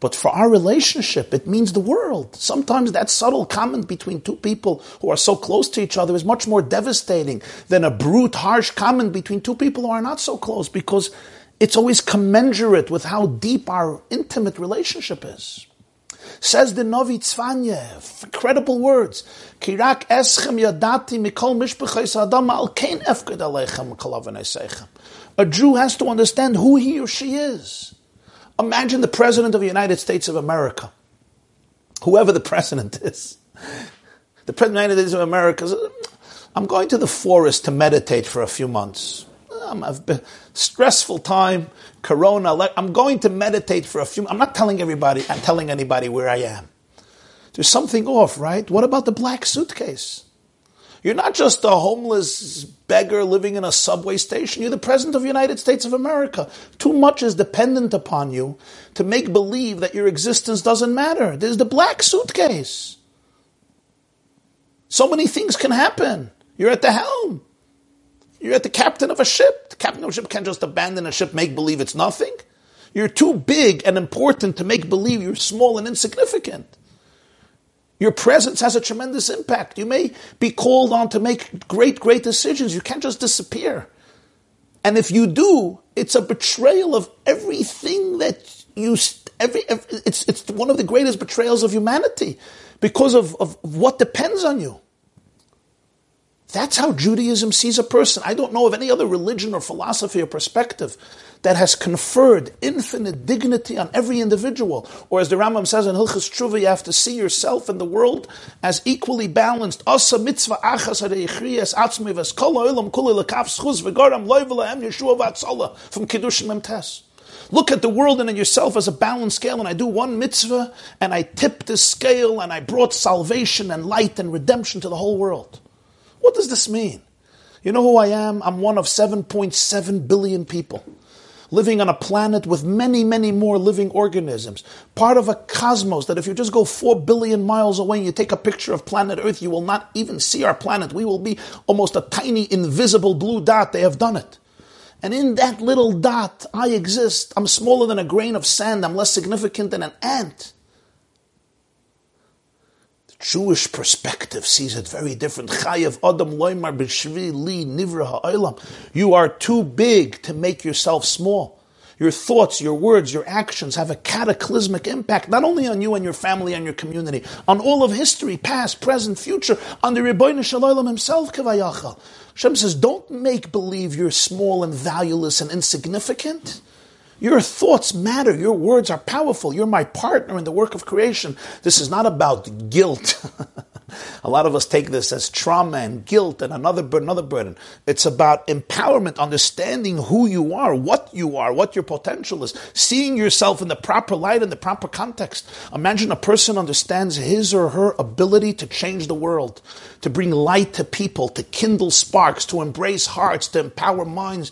But for our relationship, it means the world. Sometimes that subtle comment between two people who are so close to each other is much more devastating than a brute, harsh comment between two people who are not so close because it's always commensurate with how deep our intimate relationship is. Says the Novi Tzvanya, incredible words. Kirak eschem yadati mikol mishpachais adam al kein aleichem A Jew has to understand who he or she is. Imagine the President of the United States of America, whoever the President is. The President of the United States of America says, I'm going to the forest to meditate for a few months. Um, I've been stressful time, Corona. I'm going to meditate for a few. I'm not telling everybody. I'm telling anybody where I am. There's something off, right? What about the black suitcase? You're not just a homeless beggar living in a subway station. You're the President of the United States of America. Too much is dependent upon you to make believe that your existence doesn't matter. There's the black suitcase. So many things can happen. You're at the helm. You're the captain of a ship. The captain of a ship can't just abandon a ship, make believe it's nothing. You're too big and important to make believe you're small and insignificant. Your presence has a tremendous impact. You may be called on to make great, great decisions. You can't just disappear. And if you do, it's a betrayal of everything that you, every, it's, it's one of the greatest betrayals of humanity because of, of what depends on you. That's how Judaism sees a person. I don't know of any other religion or philosophy or perspective that has conferred infinite dignity on every individual. Or as the Rambam says in Hilchas Tshuva, you have to see yourself and the world as equally balanced. Mitzvah achas from Kiddushin Memtes. Look at the world and at yourself as a balanced scale, and I do one mitzvah, and I tip the scale, and I brought salvation and light and redemption to the whole world. What does this mean? You know who I am? I'm one of 7.7 billion people living on a planet with many, many more living organisms. Part of a cosmos that if you just go 4 billion miles away and you take a picture of planet Earth, you will not even see our planet. We will be almost a tiny, invisible blue dot. They have done it. And in that little dot, I exist. I'm smaller than a grain of sand. I'm less significant than an ant. Jewish perspective sees it very different. Chayev Adam Loimar B'Shvi Li Nivra Ha'olam. You are too big to make yourself small. Your thoughts, your words, your actions have a cataclysmic impact, not only on you and your family and your community, on all of history, past, present, future, on the Ribbono Shel Olam himself, Kavayachal. Hashem says, don't make believe you're small and valueless and insignificant. Your thoughts matter. Your words are powerful. You're my partner in the work of creation. This is not about guilt. A lot of us take this as trauma and guilt and another burden, another burden. It's about empowerment, understanding who you are, what you are, what your potential is, seeing yourself in the proper light, in the proper context. Imagine a person understands his or her ability to change the world, to bring light to people, to kindle sparks, to embrace hearts, to empower minds.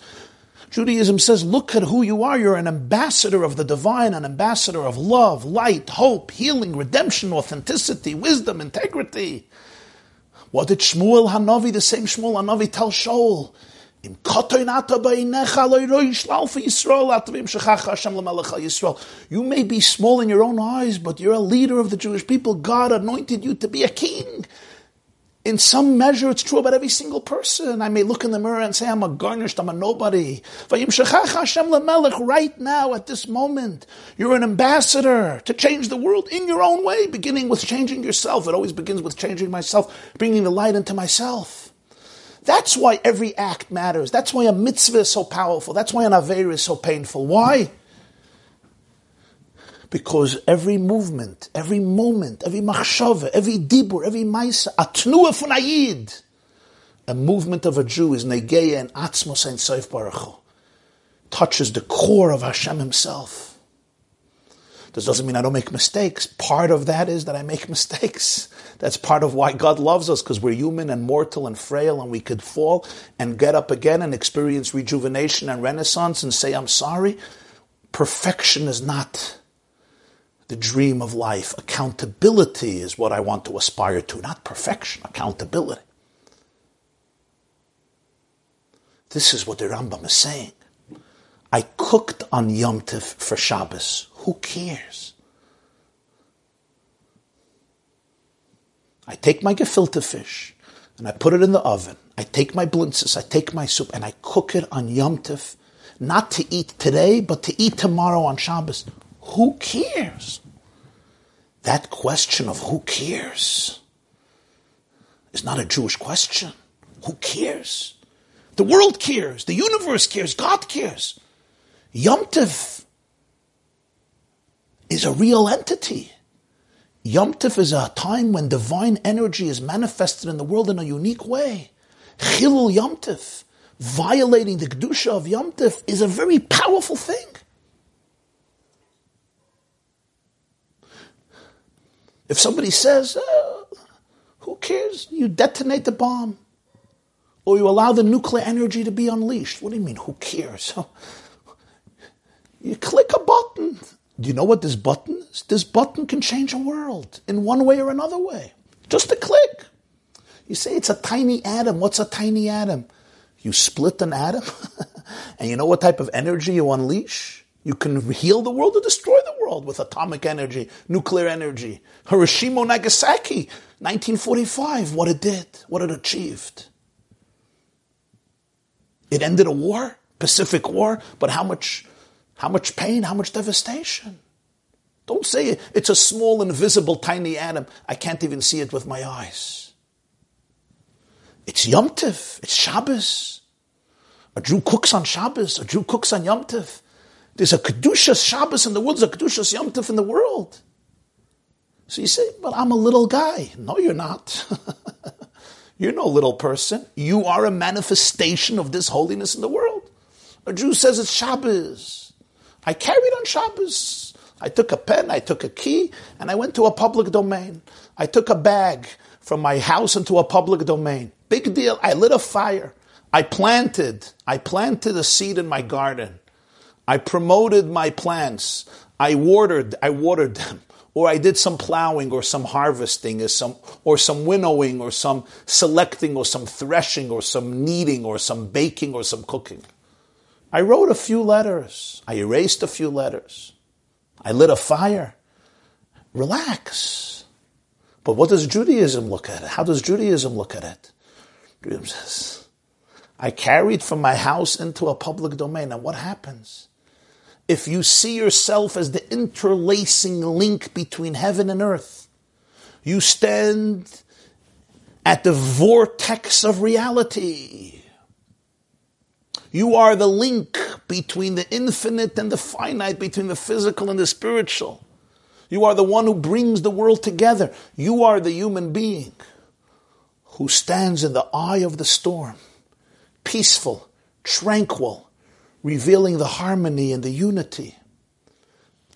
Judaism says, look at who you are. You're an ambassador of the divine, an ambassador of love, light, hope, healing, redemption, authenticity, wisdom, integrity. What did Shmuel Hanavi, the same Shmuel Hanavi, tell Shaul? You may be small in your own eyes, but you're a leader of the Jewish people. God anointed you to be a king in some measure, it's true about every single person. I may look in the mirror and say, I'm a garnished, I'm a nobody. Right now, at this moment, you're an ambassador to change the world in your own way, beginning with changing yourself. It always begins with changing myself, bringing the light into myself. That's why every act matters. That's why a mitzvah is so powerful. That's why an aver is so painful. Why? Because every movement, every moment, every machshava, every dibur, every maisa, atnua von ayid, a movement of a Jew is negeya and atzmos and seif baruch touches the core of Hashem Himself. This doesn't mean I don't make mistakes. Part of that is that I make mistakes. That's part of why God loves us, because we're human and mortal and frail, and we could fall and get up again and experience rejuvenation and renaissance and say, I'm sorry. Perfection is not the dream of life. Accountability is what I want to aspire to, not perfection, accountability. This is what the Rambam is saying. I cooked on Yom Tov for Shabbos. Who cares? I take my gefilte fish and I put it in the oven. I take my blintzes, I take my soup, and I cook it on Yom Tov, not to eat today, but to eat tomorrow on Shabbos. Who cares? That question of who cares is not a Jewish question. Who cares? The world cares. The universe cares. God cares. Yom Tif is a real entity. Yom Tif is a time when divine energy is manifested in the world in a unique way. Chilul Yom Tif, violating the Kedusha of Yom Tif, is a very powerful thing. If somebody says, uh, who cares? You detonate the bomb. Or you allow the nuclear energy to be unleashed. What do you mean, who cares? You click a button. Do you know what this button is? This button can change a world in one way or another way. Just a click. You say it's a tiny atom. What's a tiny atom? You split an atom, and you know what type of energy you unleash? You can heal the world or destroy the world with atomic energy, nuclear energy. Hiroshima, Nagasaki, 1945, what it did, what it achieved. It ended a war, Pacific War, but how much how much pain, how much devastation. Don't say it's a small, invisible, tiny atom. I can't even see it with my eyes. It's Yom Tif. It's Shabbos. A Jew cooks on Shabbos. A Jew cooks on Yom Tif. There's a Kedushas Shabbos in the. There's a Kedushas Yom Tif in the world. So you say, but I'm a little guy. No, you're not. you're no little person. You are a manifestation of this holiness in the world. A Jew says it's Shabbos. I carried on Shabbos. I took a pen, I took a key, and I went to a public domain. I took a bag from my house into a public domain. Big deal. I lit a fire. I planted. I planted a seed in my garden. I promoted my plants. I watered. I watered them. Or I did some plowing or some harvesting or some, or some winnowing or some selecting or some threshing or some kneading or some baking or some cooking. I wrote a few letters. I erased a few letters. I lit a fire. Relax. But what does Judaism look at it? How does Judaism look at it? Judaism says, I carried from my house into a public domain. And what happens? If you see yourself as the interlacing link between heaven and earth, you stand at the vortex of reality. You are the link between the infinite and the finite, between the physical and the spiritual. You are the one who brings the world together. You are the human being who stands in the eye of the storm, peaceful, tranquil, revealing the harmony and the unity.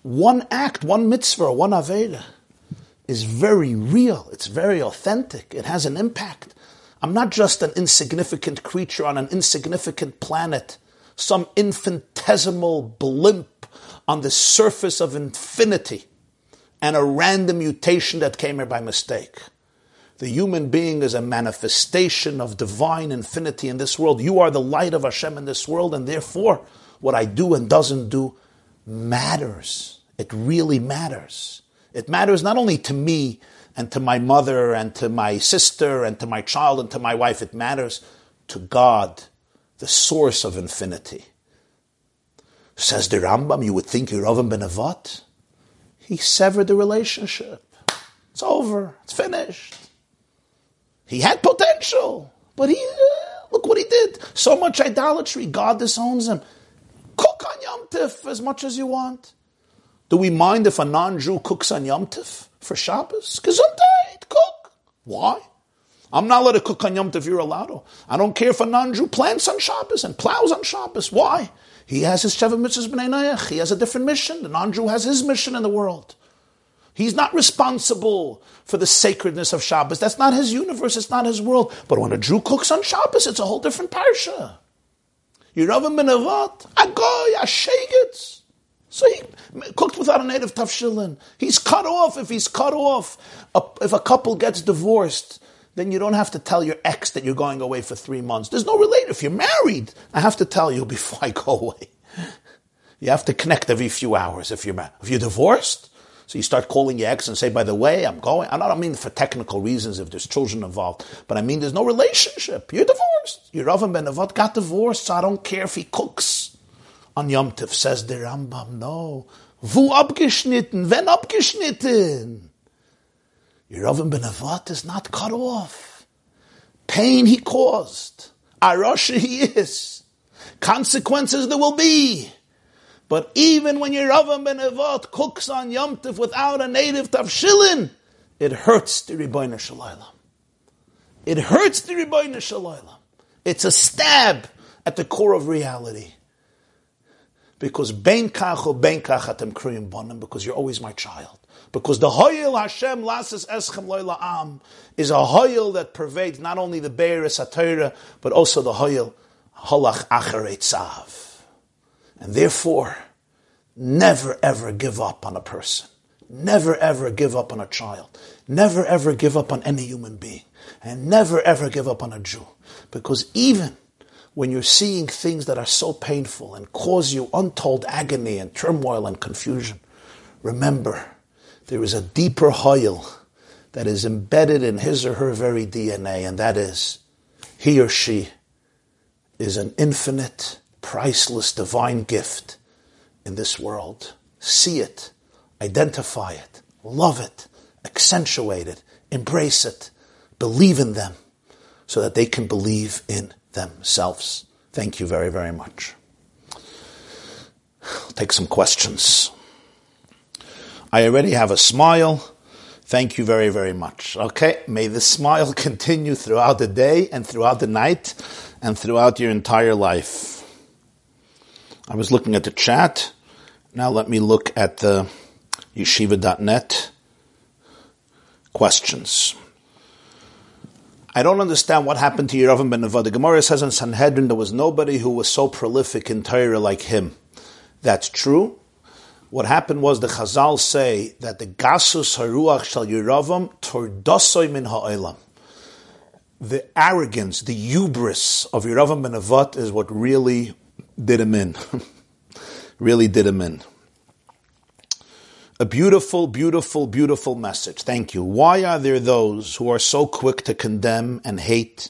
One act, one mitzvah, one Aveda is very real. It's very authentic. It has an impact. I'm not just an insignificant creature on an insignificant planet, some infinitesimal blimp on the surface of infinity, and a random mutation that came here by mistake. The human being is a manifestation of divine infinity in this world. You are the light of Hashem in this world, and therefore, what I do and doesn't do matters. It really matters. It matters not only to me and to my mother and to my sister and to my child and to my wife. It matters to God, the source of infinity. Says the Rambam, you would think Yerovim ben Avat. He severed the relationship. It's over. It's finished. He had potential, but he uh, look what he did. So much idolatry. God disowns him. Cook on Yom Tif as much as you want. Do we mind if a non-Jew cooks on Yom Tif? for Shabbos? Gesundheit, cook. Why? I'm not allowed to cook on Yom Tov, you're allowed to. I don't care if a non-Jew plants on Shabbos and plows on Shabbos. Why? He has his Sheva Mitzvahs B'nai Noach. He has a different mission. The non-Jew has his mission in the world. He's not responsible for the sacredness of Shabbos. That's not his universe. It's not his world. But when a Jew cooks on Shabbos, it's a whole different parsha. Yeravim ben Avat, Agoy, Ashegitz. So he cooked without a native tafshilin. He's cut off if he's cut off. If a couple gets divorced, then you don't have to tell your ex that you're going away for three months. There's no relate. If you're married, I have to tell you before I go away. You have to connect every few hours if you're married. If you're divorced, So you start calling your ex and say, by the way, I'm going. I don't mean for technical reasons if there's children involved, but I mean there's no relationship. You're divorced. Your Rav Ben Avot got divorced, so I don't care if he cooks on Yom Tov, says the Rambam. No. Wo abgeschnitten? When abgeschnitten? Your Rav Ben Avot is not cut off. Pain he caused. Arasha he is. Consequences there will be. But even when your Rav Ben Avot cooks on Yom Tov without a native tavshilin, it hurts the Ribbono Shel Olam. It hurts the Ribbono Shel Olam. It's a stab at the core of reality. Because ben kach ben kach atem kriyim bonim, because you're always my child. Because the hoyel Hashem lasis eschem am is a hoyel that pervades not only the Be'eris HaTorah, but also the hoyel halach acharei tzav. And therefore, never ever give up on a person. Never ever give up on a child. Never ever give up on any human being. And never ever give up on a Jew. Because even when you're seeing things that are so painful and cause you untold agony and turmoil and confusion, remember there is a deeper hoil that is embedded in his or her very DNA, and that is he or she is an infinite priceless divine gift in this world. See it, identify it, love it, accentuate it, embrace it, believe in them so that they can believe in themselves. Thank you very, very much. I'll take some questions. I already have a smile. Thank you very, very much. Okay, may the smile continue throughout the day and throughout the night and throughout your entire life. I was looking at the chat. Now let me look at the yeshiva.net questions. I don't understand what happened to Yeravim ben Nevad. The Gemara says in Sanhedrin there was nobody who was so prolific in Torah like him. That's true. What happened was the Chazal say that the Gasus Haruach Shal Yeravim Tordasoy min Ha'olam. The arrogance, the hubris of Yeravim ben Nevat is what really did him in. really did him in. A beautiful, beautiful, beautiful message. Thank you. Why are there those who are so quick to condemn and hate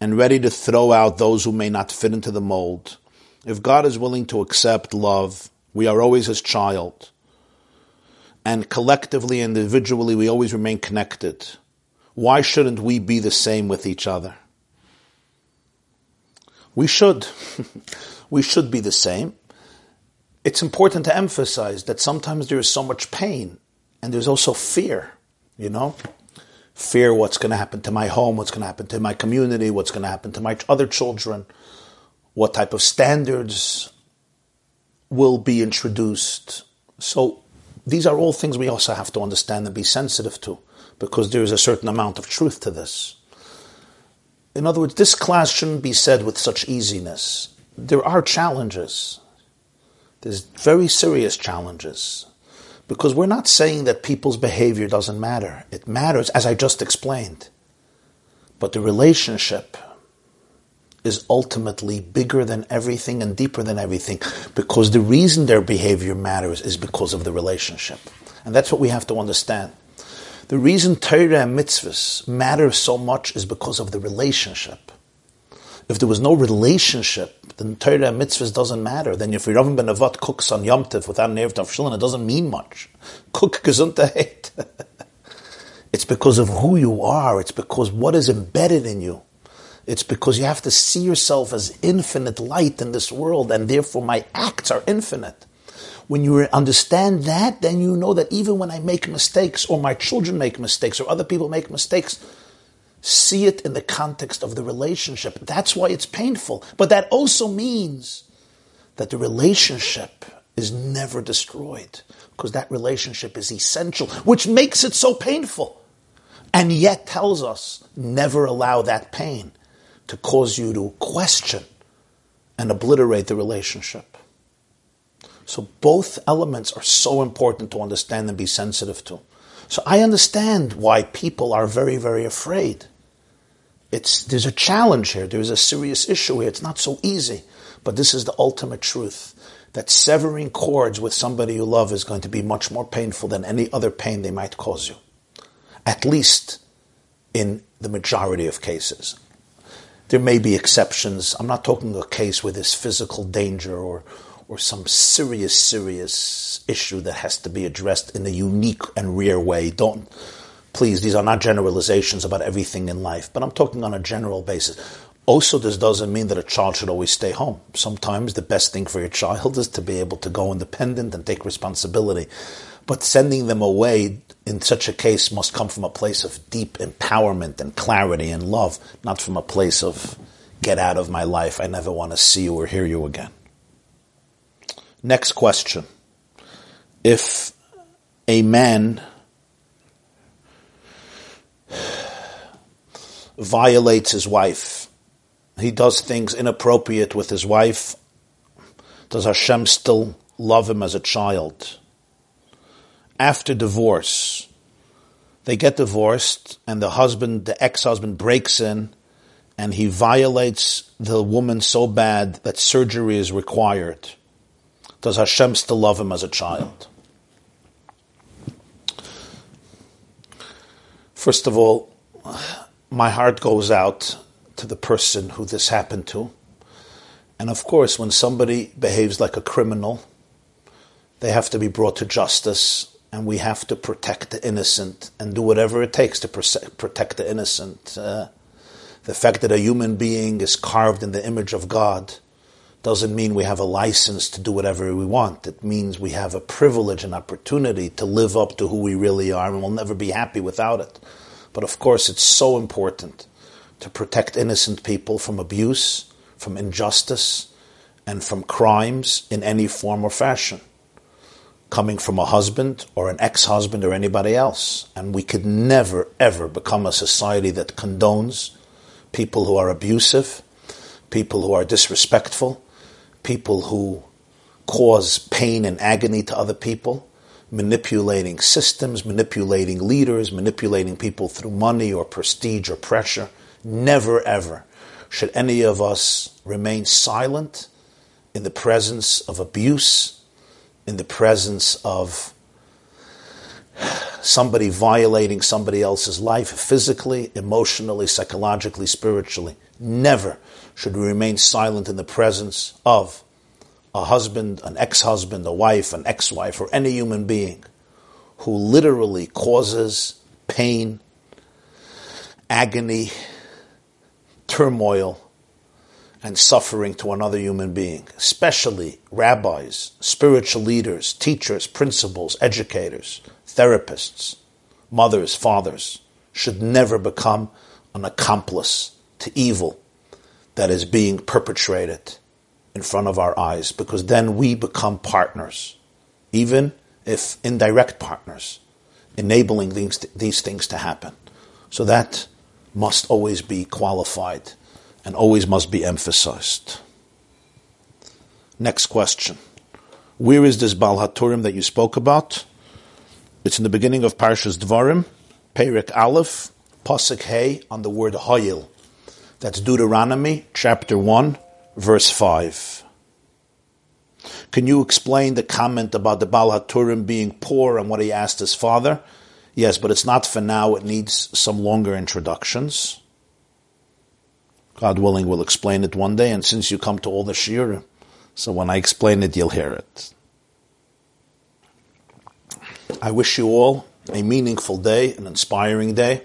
and ready to throw out those who may not fit into the mold? If God is willing to accept love, we are always his child. And collectively, individually, we always remain connected. Why shouldn't we be the same with each other? We should. we should be the same. It's important to emphasize that sometimes there is so much pain and there's also fear, you know? Fear what's going to happen to my home, what's going to happen to my community, what's going to happen to my other children, what type of standards will be introduced. So these are all things we also have to understand and be sensitive to because there is a certain amount of truth to this. In other words, this class shouldn't be said with such easiness there are challenges. There's very serious challenges. Because we're not saying that people's behavior doesn't matter. It matters, as I just explained. But the relationship is ultimately bigger than everything and deeper than everything because the reason their behavior matters is because of the relationship. And that's what we have to understand. The reason Torah and mitzvahs matter so much is because of the relationship. If there was no relationship, then Torah and mitzvahs doesn't matter. Then if Rav ben Avat cooks on Yom Tov without an Erev Tavshilin, it doesn't mean much. Cook gesundheit. it's because of who you are. It's because what is embedded in you. It's because you have to see yourself as infinite light in this world, and therefore my acts are infinite. When you understand that, then you know that even when I make mistakes, or my children make mistakes, or other people make mistakes, see it in the context of the relationship. That's why it's painful. But that also means that the relationship is never destroyed because that relationship is essential, which makes it so painful. And yet tells us never allow that pain to cause you to question and obliterate the relationship. So both elements are so important to understand and be sensitive to. So I understand why people are very, very afraid it's, there's a challenge here. There's a serious issue here. It's not so easy. But this is the ultimate truth. that severing cords with somebody you love is going to be much more painful than any other pain they might cause you. At least in the majority of cases. There may be exceptions. I'm not talking a case where there's physical danger or, or some serious, serious issue that has to be addressed in a unique and rare way. Don't, please, these are not generalizations about everything in life, but I'm talking on a general basis. Also, this doesn't mean that a child should always stay home. Sometimes the best thing for your child is to be able to go independent and take responsibility. But sending them away in such a case must come from a place of deep empowerment and clarity and love, not from a place of get out of my life, I never want to see you or hear you again. Next question. If a man violates his wife, he does things inappropriate with his wife, does Hashem still love him as a child? after divorce, they get divorced, and the husband, the ex-husband, breaks in, and he violates the woman so bad that surgery is required. Does Hashem still love him as a child? First of all, my heart goes out to the person who this happened to. And of course, when somebody behaves like a criminal, they have to be brought to justice and we have to protect the innocent and do whatever it takes to protect the innocent. Uh, the fact that a human being is carved in the image of God doesn't mean we have a license to do whatever we want. It means we have a privilege and opportunity to live up to who we really are, and we'll never be happy without it. But of course, it's so important to protect innocent people from abuse, from injustice, and from crimes in any form or fashion coming from a husband or an ex-husband or anybody else. And we could never, ever become a society that condones people who are abusive, people who are disrespectful, people who cause pain and agony to other people, manipulating systems, manipulating leaders, manipulating people through money or prestige or pressure. Never, ever should any of us remain silent in the presence of abuse in the presence of somebody violating somebody else's life physically, emotionally, psychologically, spiritually. Never should we remain silent in the presence of a husband, an ex husband, a wife, an ex wife, or any human being who literally causes pain, agony, turmoil, and suffering to another human being, especially rabbis, spiritual leaders, teachers, principals, educators, therapists, mothers, fathers, should never become an accomplice to evil that is being perpetrated in front of our eyes, because then we become partners, even if indirect partners, enabling these, these things to happen. So that must always be qualified and always must be emphasized. Next question. Where is this Baal HaTurim that you spoke about? It's in the beginning of Parshas Dvarim, Perek Aleph, Pasuk Hey, on the word Hoyil. That's Deuteronomy chapter 1, verse 5. Can you explain the comment about the Baal HaTurim being poor and what he asked his father? Yes, but it's not for now. It needs some longer introductions. God willing, we'll explain it one day. And since you come to all the shir, so when I explain it, you'll hear it. I wish you all a meaningful day, an inspiring day.